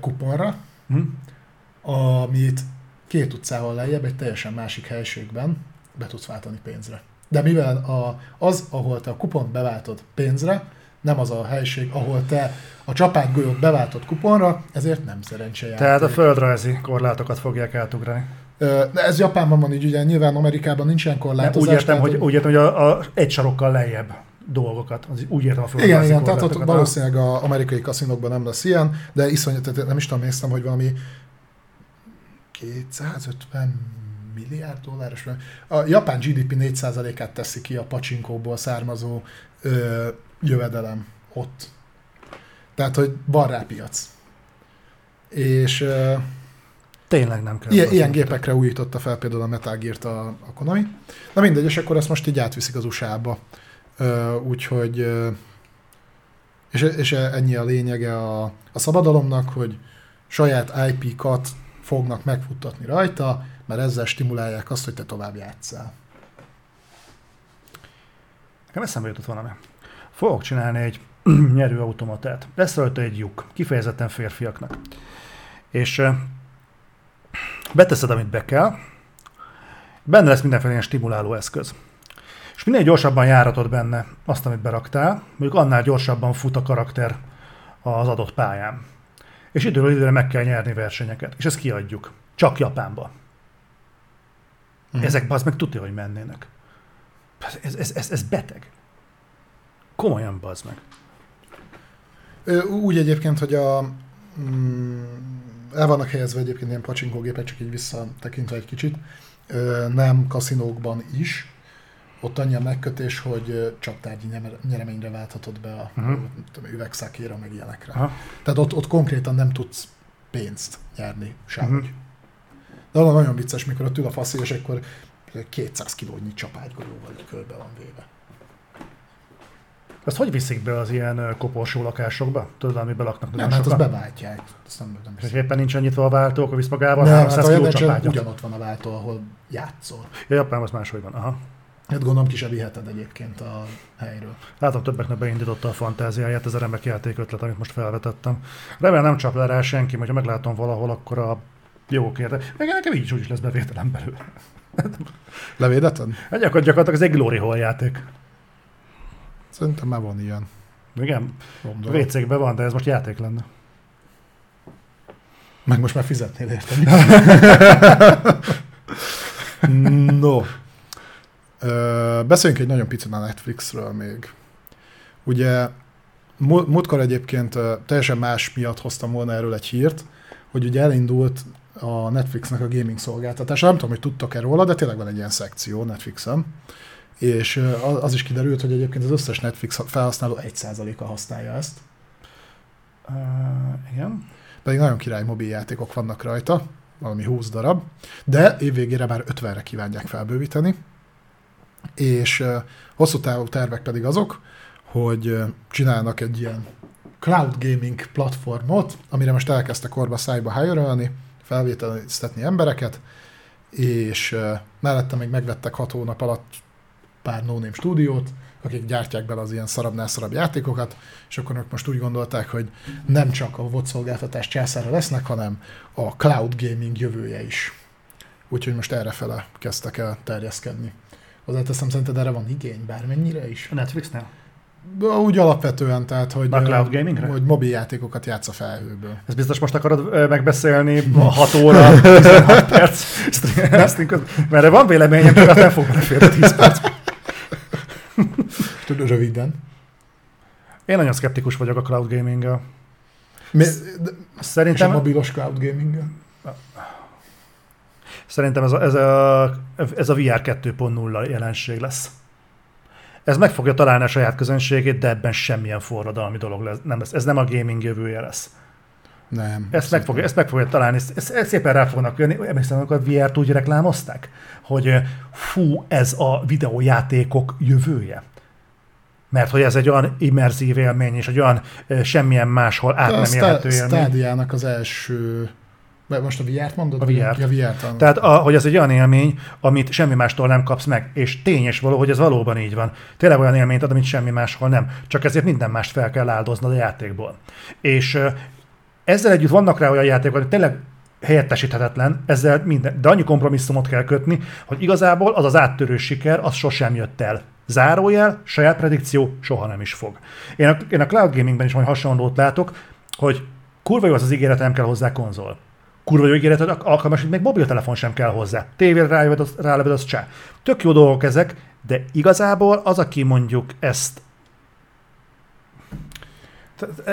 kuponra, hm? amit két utcával lejjebb egy teljesen másik helységben be tudsz váltani pénzre. De mivel a, az, ahol te a kupont beváltod pénzre, nem az a helység, ahol te a csapánygolyót beváltott kuponra, ezért nem szerencsejáték. Tehát a földrajzi korlátokat fogják átugrani. De ez Japánban van így, ugye nyilván Amerikában nincsen korlátozás. Úgy értem, hogy, úgy értem, hogy a, a, egy sarokkal lejjebb dolgokat. Az úgy értem a földrajzi Igen, igen, tehát ott valószínűleg az amerikai kaszinokban nem lesz ilyen, de iszonyat, nem is tudom, néztem, hogy valami 250 milliárd dolláros. A japán GDP 4%-át teszi ki a pacsinkóból származó ö, jövedelem ott. Tehát, hogy van rá piac. És uh, Tényleg nem kell. Ilyen, ilyen gépekre újította fel például a Metal Gear-t a, a Konami. Na mindegy, és akkor ezt most így átviszik az USA-ba. Uh, úgyhogy uh, és, és ennyi a lényege a, a szabadalomnak, hogy saját IP-kat fognak megfuttatni rajta, mert ezzel stimulálják azt, hogy te tovább játszál. Nekem eszembe jutott valami. Fogok csinálni egy nyerőautomatát. Lesz rajta egy lyuk, kifejezetten férfiaknak. És beteszed, amit be kell, benne lesz mindenféle ilyen stimuláló eszköz. És minél gyorsabban járatod benne azt, amit beraktál, mondjuk annál gyorsabban fut a karakter az adott pályán. És időről időre meg kell nyerni versenyeket. És ezt kiadjuk. Csak Japánba. Mm. Ezek az meg tudja, hogy mennének. Ez, ez, ez, ez beteg. Komolyan bazd meg. Úgy egyébként, hogy a, mm, el vannak helyezve egyébként ilyen pacsinkógépek, csak így visszatekintve egy kicsit, nem kaszinókban is, ott annyi a megkötés, hogy csaptárgyi nyereményre válthatod be a uh-huh. üvegszakéra, meg ilyenekre. Uh-huh. Tehát ott, ott konkrétan nem tudsz pénzt nyerni sehogy. Uh-huh. De az nagyon vicces, mikor ott ül a faszi, és akkor 200 kilónyi csapágygolyóval körbe van véve. Ezt hogy viszik be az ilyen koporsó lakásokba? Tudod, amiben laknak Nem, nagyon hát azt beváltják. Azt nem, nem És éppen nincsen nyitva a váltó, akkor visz magával nem, 300 hát kiló ugyanott van a váltó, ahol játszol. Ja, Japán az máshogy van. Aha. Hát gondolom ki se viheted egyébként a helyről. Látom, többeknek beindította a fantáziáját ez a remek játékötlet, amit most felvetettem. Remélem nem csap le rá senki, hogyha meglátom valahol, akkor a jó kérde. Meg nekem így is úgy is lesz bevételem belőle. Levédeted? Hát gyakor- gyakorlatilag ez egy glory hole játék. Szerintem már van ilyen. Igen. WC-kben van, de ez most játék lenne. Meg most már fizetnél érte. no. Ö, beszéljünk egy nagyon picit a Netflixről még. Ugye múltkor egyébként teljesen más miatt hoztam volna erről egy hírt, hogy ugye elindult a Netflixnek a gaming szolgáltatása. Nem tudom, hogy tudtok-e róla, de tényleg van egy ilyen szekció Netflixen. És az is kiderült, hogy egyébként az összes Netflix felhasználó 1%-a használja ezt. Uh, igen. Pedig nagyon király mobil játékok vannak rajta, valami 20 darab, de évvégére már 50-re kívánják felbővíteni, és uh, hosszú távú tervek pedig azok, hogy uh, csinálnak egy ilyen cloud gaming platformot, amire most elkezdtek korba szájba hire felvételiztetni embereket, és uh, mellette még megvettek 6 hónap alatt pár no stúdiót, akik gyártják bele az ilyen szarabbnál szarabb játékokat, és akkor ők most úgy gondolták, hogy nem csak a VOD szolgáltatás császára lesznek, hanem a cloud gaming jövője is. Úgyhogy most errefele kezdtek el terjeszkedni. Hozzáteszem, szerinted erre van igény bármennyire is? A Netflixnél? Úgy alapvetően, tehát, hogy, A cloud gamingre? hogy mobil játékokat játsz a felhőből. Ez biztos most akarod megbeszélni a 6 óra, 16 perc közben? Mert erre van véleményem, csak nem fog beleférni 10 perc. Tudod, röviden. Én nagyon szkeptikus vagyok a cloud gaming Mi, de, és a Szerintem, mobilos cloud gaming szerintem ez, a, ez, a, ez a VR 2.0 jelenség lesz. Ez meg fogja találni a saját közönségét, de ebben semmilyen forradalmi dolog lesz. Nem lesz. Ez nem a gaming jövője lesz. Nem. Ezt meg, fogja, ezt meg fogja találni, ezt, ezt, ezt szépen rá fognak jönni. Emlékszem, amikor a VR-t úgy reklámozták, hogy fú, ez a videójátékok jövője. Mert hogy ez egy olyan immerzív élmény, és egy olyan semmilyen máshol át a nem élhető élmény. Stadia-nak az első... Most a VR-t mondod? A VR-t. Ja, VR-t. Tehát, a, hogy ez egy olyan élmény, amit semmi mástól nem kapsz meg, és tény és való, hogy ez valóban így van. Tényleg olyan élményt ad, amit semmi máshol nem. Csak ezért minden mást fel kell áldoznod a játékból. És ezzel együtt vannak rá olyan játékok, hogy tényleg helyettesíthetetlen, ezzel minden, de annyi kompromisszumot kell kötni, hogy igazából az az áttörő siker, az sosem jött el. Zárójel, saját predikció, soha nem is fog. Én a, én a cloud gamingben is majd hasonlót látok, hogy kurva jó az az ígéret, nem kell hozzá konzol. Kurva jó ígéret, hogy alkalmas, hogy még mobiltelefon sem kell hozzá. Tévére rálöved, az, az csá. Tök jó dolgok ezek, de igazából az, aki mondjuk ezt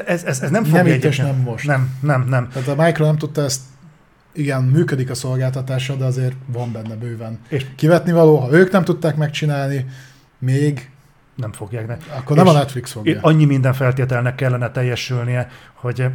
ez, ez, ez nem fog Nem itt és nem most. Nem, nem, nem. Tehát a Micro nem tudta ezt, igen, működik a szolgáltatása, de azért van benne bőven. És Kivetni való, ha ők nem tudták megcsinálni, még, nem fogják. Ne. akkor nem És a Netflix fogja. Annyi minden feltételnek kellene teljesülnie, hogy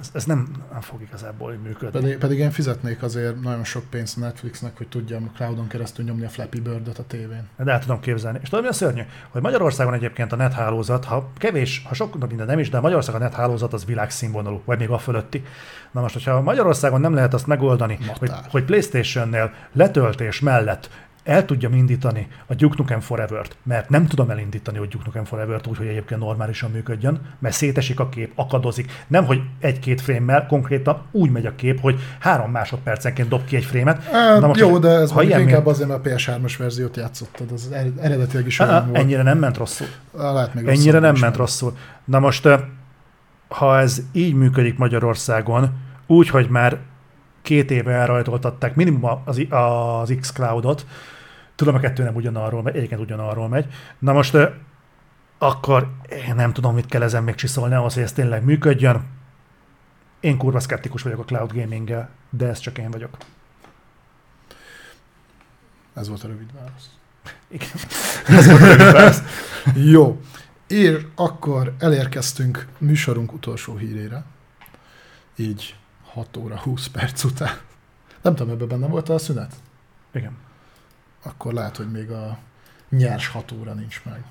ez, ez nem, nem fog igazából működni. Pedig, pedig én fizetnék azért nagyon sok pénzt Netflixnek, hogy tudjam cloudon keresztül nyomni a Flappy Bird-ot a tévén. De el tudom képzelni. És tudod, mi a szörnyű? Hogy Magyarországon egyébként a nethálózat, ha kevés, ha sok minden nem is, de Magyarországon a nethálózat az világszínvonalú, vagy még a fölötti. Na most, hogyha Magyarországon nem lehet azt megoldani, Matár. hogy, hogy PlayStation-nél letöltés mellett el tudjam indítani a Duke Nukem Forever-t, mert nem tudom elindítani a Duke Nukem Forever-t úgy, hogy egyébként normálisan működjön, mert szétesik a kép, akadozik. Nem, hogy egy-két frémmel, konkrétan úgy megy a kép, hogy három másodpercenként dob ki egy frémet. Hát, Na most, jó, de ez ha ilyen inkább azért, mert a PS3-as verziót játszottad, az ered- eredetileg is olyan volt. Ennyire nem ment rosszul. Lehet még Ennyire nem ment rosszul. Na most, ö, ha ez így működik Magyarországon, úgy, hogy már két éve elrajtoltatták minimum az, az xCloud-ot, tudom, a kettő nem ugyanarról megy, egyébként ugyanarról megy. Na most, akkor én nem tudom, mit kell ezen még csiszolni ahhoz, hogy ez tényleg működjön. Én kurva szkeptikus vagyok a cloud gaminggel, de ez csak én vagyok. Ez volt a rövid válasz. Igen. Ez volt a rövid válasz. Jó. És akkor elérkeztünk műsorunk utolsó hírére. Így 6 óra 20 perc után. Nem tudom, ebben benne volt a szünet? Igen. Akkor lehet, hogy még a nyers 6 óra nincs meg.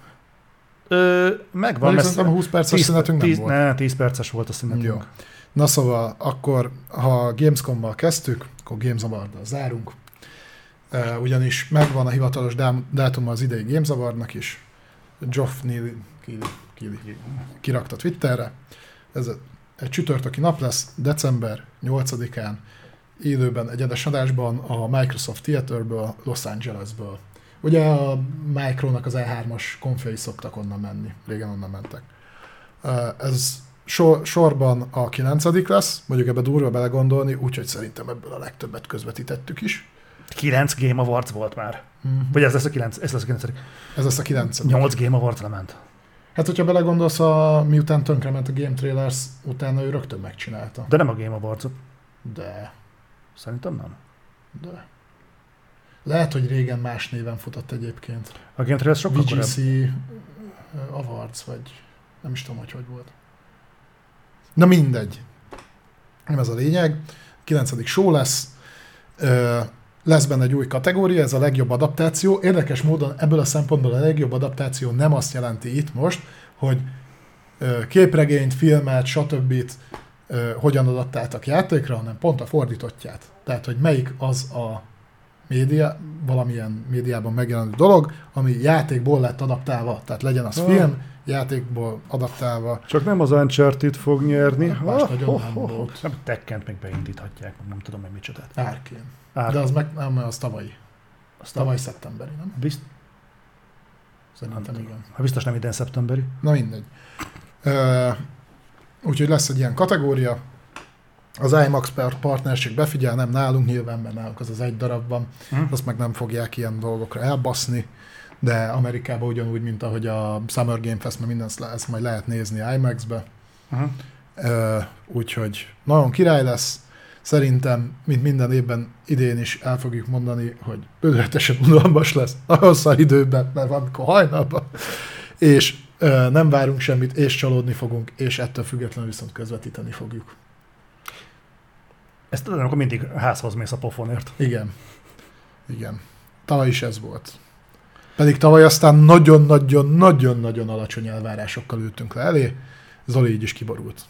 Ö, megvan. Van, mert szerintem 20 perces szünetünk nem 10, volt. Ne, 10 perces volt a szünetünk. Jó. Na szóval, akkor ha Gamescom-mal kezdtük, akkor Games Award-dal zárunk. Uh, ugyanis megvan a hivatalos dám- dátuma az idei Games Awardnak is. Geoff Neely Keighley, Keighley, kirakta Twitterre. Ez egy csütörtöki nap lesz, december 8-án, élőben egy adásban a Microsoft Theaterből, Los Angelesből. Ugye a Micronak az E3-as konfjai szoktak onnan menni, régen onnan mentek. Uh, Ez sor, sorban a 9 lesz, mondjuk ebbe durva belegondolni, úgyhogy szerintem ebből a legtöbbet közvetítettük is. 9 Game Awards volt már. Mhm. Vagy ez lesz a 9, ez lesz a 9. Ez lesz a 9 8 Game Awards lement. Hát, hogyha belegondolsz, a, miután tönkrement a Game Trailers, utána ő rögtön megcsinálta. De nem a Game awards De, Szerintem nem. de. Lehet, hogy régen más néven futott egyébként. A Game Trailers sokkal VGC korábban. Awards, vagy nem is tudom, hogy hogy volt. Na mindegy. Nem ez a lényeg. 9. show lesz. Lesz benne egy új kategória, ez a legjobb adaptáció. Érdekes módon ebből a szempontból a legjobb adaptáció nem azt jelenti itt most, hogy képregényt, filmet, stb. Hogyan adaptáltak játékra, hanem pont a fordítottját. Tehát, hogy melyik az a média, valamilyen médiában megjelenő dolog, ami játékból lett adaptálva. Tehát legyen az Ah. film, játékból adaptálva. Csak nem az Uncharted fog nyerni. Más nagyon nem volt. Nem, Tekkent még beindíthatják, nem tudom meg micsodát. Árkén. Ár, De az meg nem, az tavalyi. Az tavaly szeptemberi, nem? bizt, Szerintem igen. ha biztos nem idén szeptemberi. Na mindegy. Ö, úgyhogy lesz egy ilyen kategória. Az IMAX partnerség befigyel, nem nálunk nyilván, mert nálunk az az egy darab van. Hm? Azt meg nem fogják ilyen dolgokra elbaszni. De Amerikában ugyanúgy, mint ahogy a Summer Game Fest, mert mindent ezt majd lehet nézni IMAX-be. Ö, úgyhogy nagyon király lesz. Szerintem, mint minden évben idén is el fogjuk mondani, hogy bődületesen unalmas lesz a hosszú időben, mert van hajnalban. És nem várunk semmit, és csalódni fogunk, és ettől függetlenül viszont közvetíteni fogjuk. Ezt tudom, amikor mindig házhoz mész a pofonért. Igen. Igen. Tavaly is ez volt. Pedig tavaly aztán nagyon-nagyon-nagyon-nagyon alacsony elvárásokkal ültünk le elé. Zoli így is kiborult.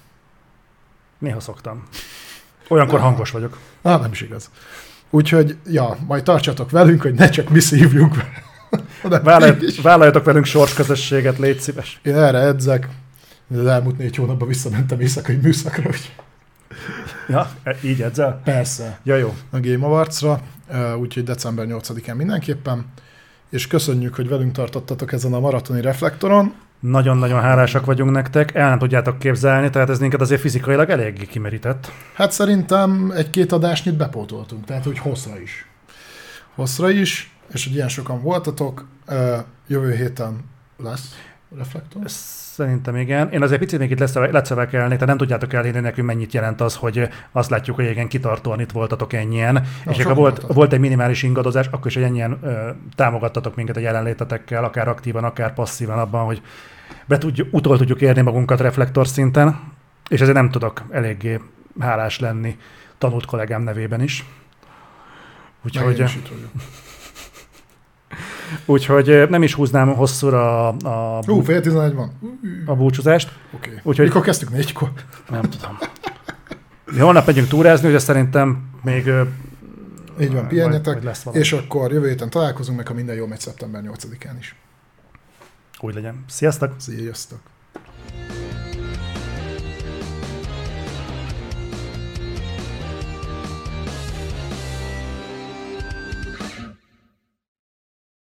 Néha szoktam. Olyankor hangos vagyok. Á, nem is igaz. Úgyhogy, ja, majd tartsatok velünk, hogy ne csak mi szívjunk. Vállalj, vállaljatok velünk sorsközösséget, légy szíves. Én erre edzek. Az elmúlt négy hónapban visszamentem éjszakai műszakra, úgy Ja, e- így edzel? persze Ja, jó. a Game Awards-ra, úgyhogy december 8-án mindenképpen. És köszönjük, hogy velünk tartottatok ezen a maratoni reflektoron. Nagyon-nagyon hálásak vagyunk nektek, el nem tudjátok képzelni, tehát ez minket azért fizikailag eléggé kimerített. Hát szerintem egy-két adásnyit bepótoltunk, tehát hogy hosszra is. Hosszra is, és hogy ilyen sokan voltatok, jövő héten lesz reflektor. Szerintem igen. Én azért picit még itt lesz- lecövekelni, tehát nem tudjátok elhinni nekünk mennyit jelent az, hogy azt látjuk, hogy igen, kitartóan itt voltatok ennyien. és ha volt, voltatok. volt egy minimális ingadozás, akkor is, hogy ennyien ö, támogattatok minket a jelenlétetekkel, akár aktívan, akár passzívan abban, hogy be tudjuk, utol tudjuk érni magunkat reflektor szinten, és ezért nem tudok eléggé hálás lenni tanult kollégám nevében is. Meg én Úgyhogy, is itt vagyok. Úgyhogy nem is húznám hosszúra a, a, Hú, fél tizenegy van. a búcsúzást. Oké. Okay. Úgyhogy- Mikor kezdtük? Négykor? Nem tudom. Mi holnap megyünk túrázni, ugye szerintem még... Így van, pihenjetek. És akkor jövő héten találkozunk, meg ha minden jól megy szeptember 8-án is. Úgy legyen. Sziasztok! Sziasztok!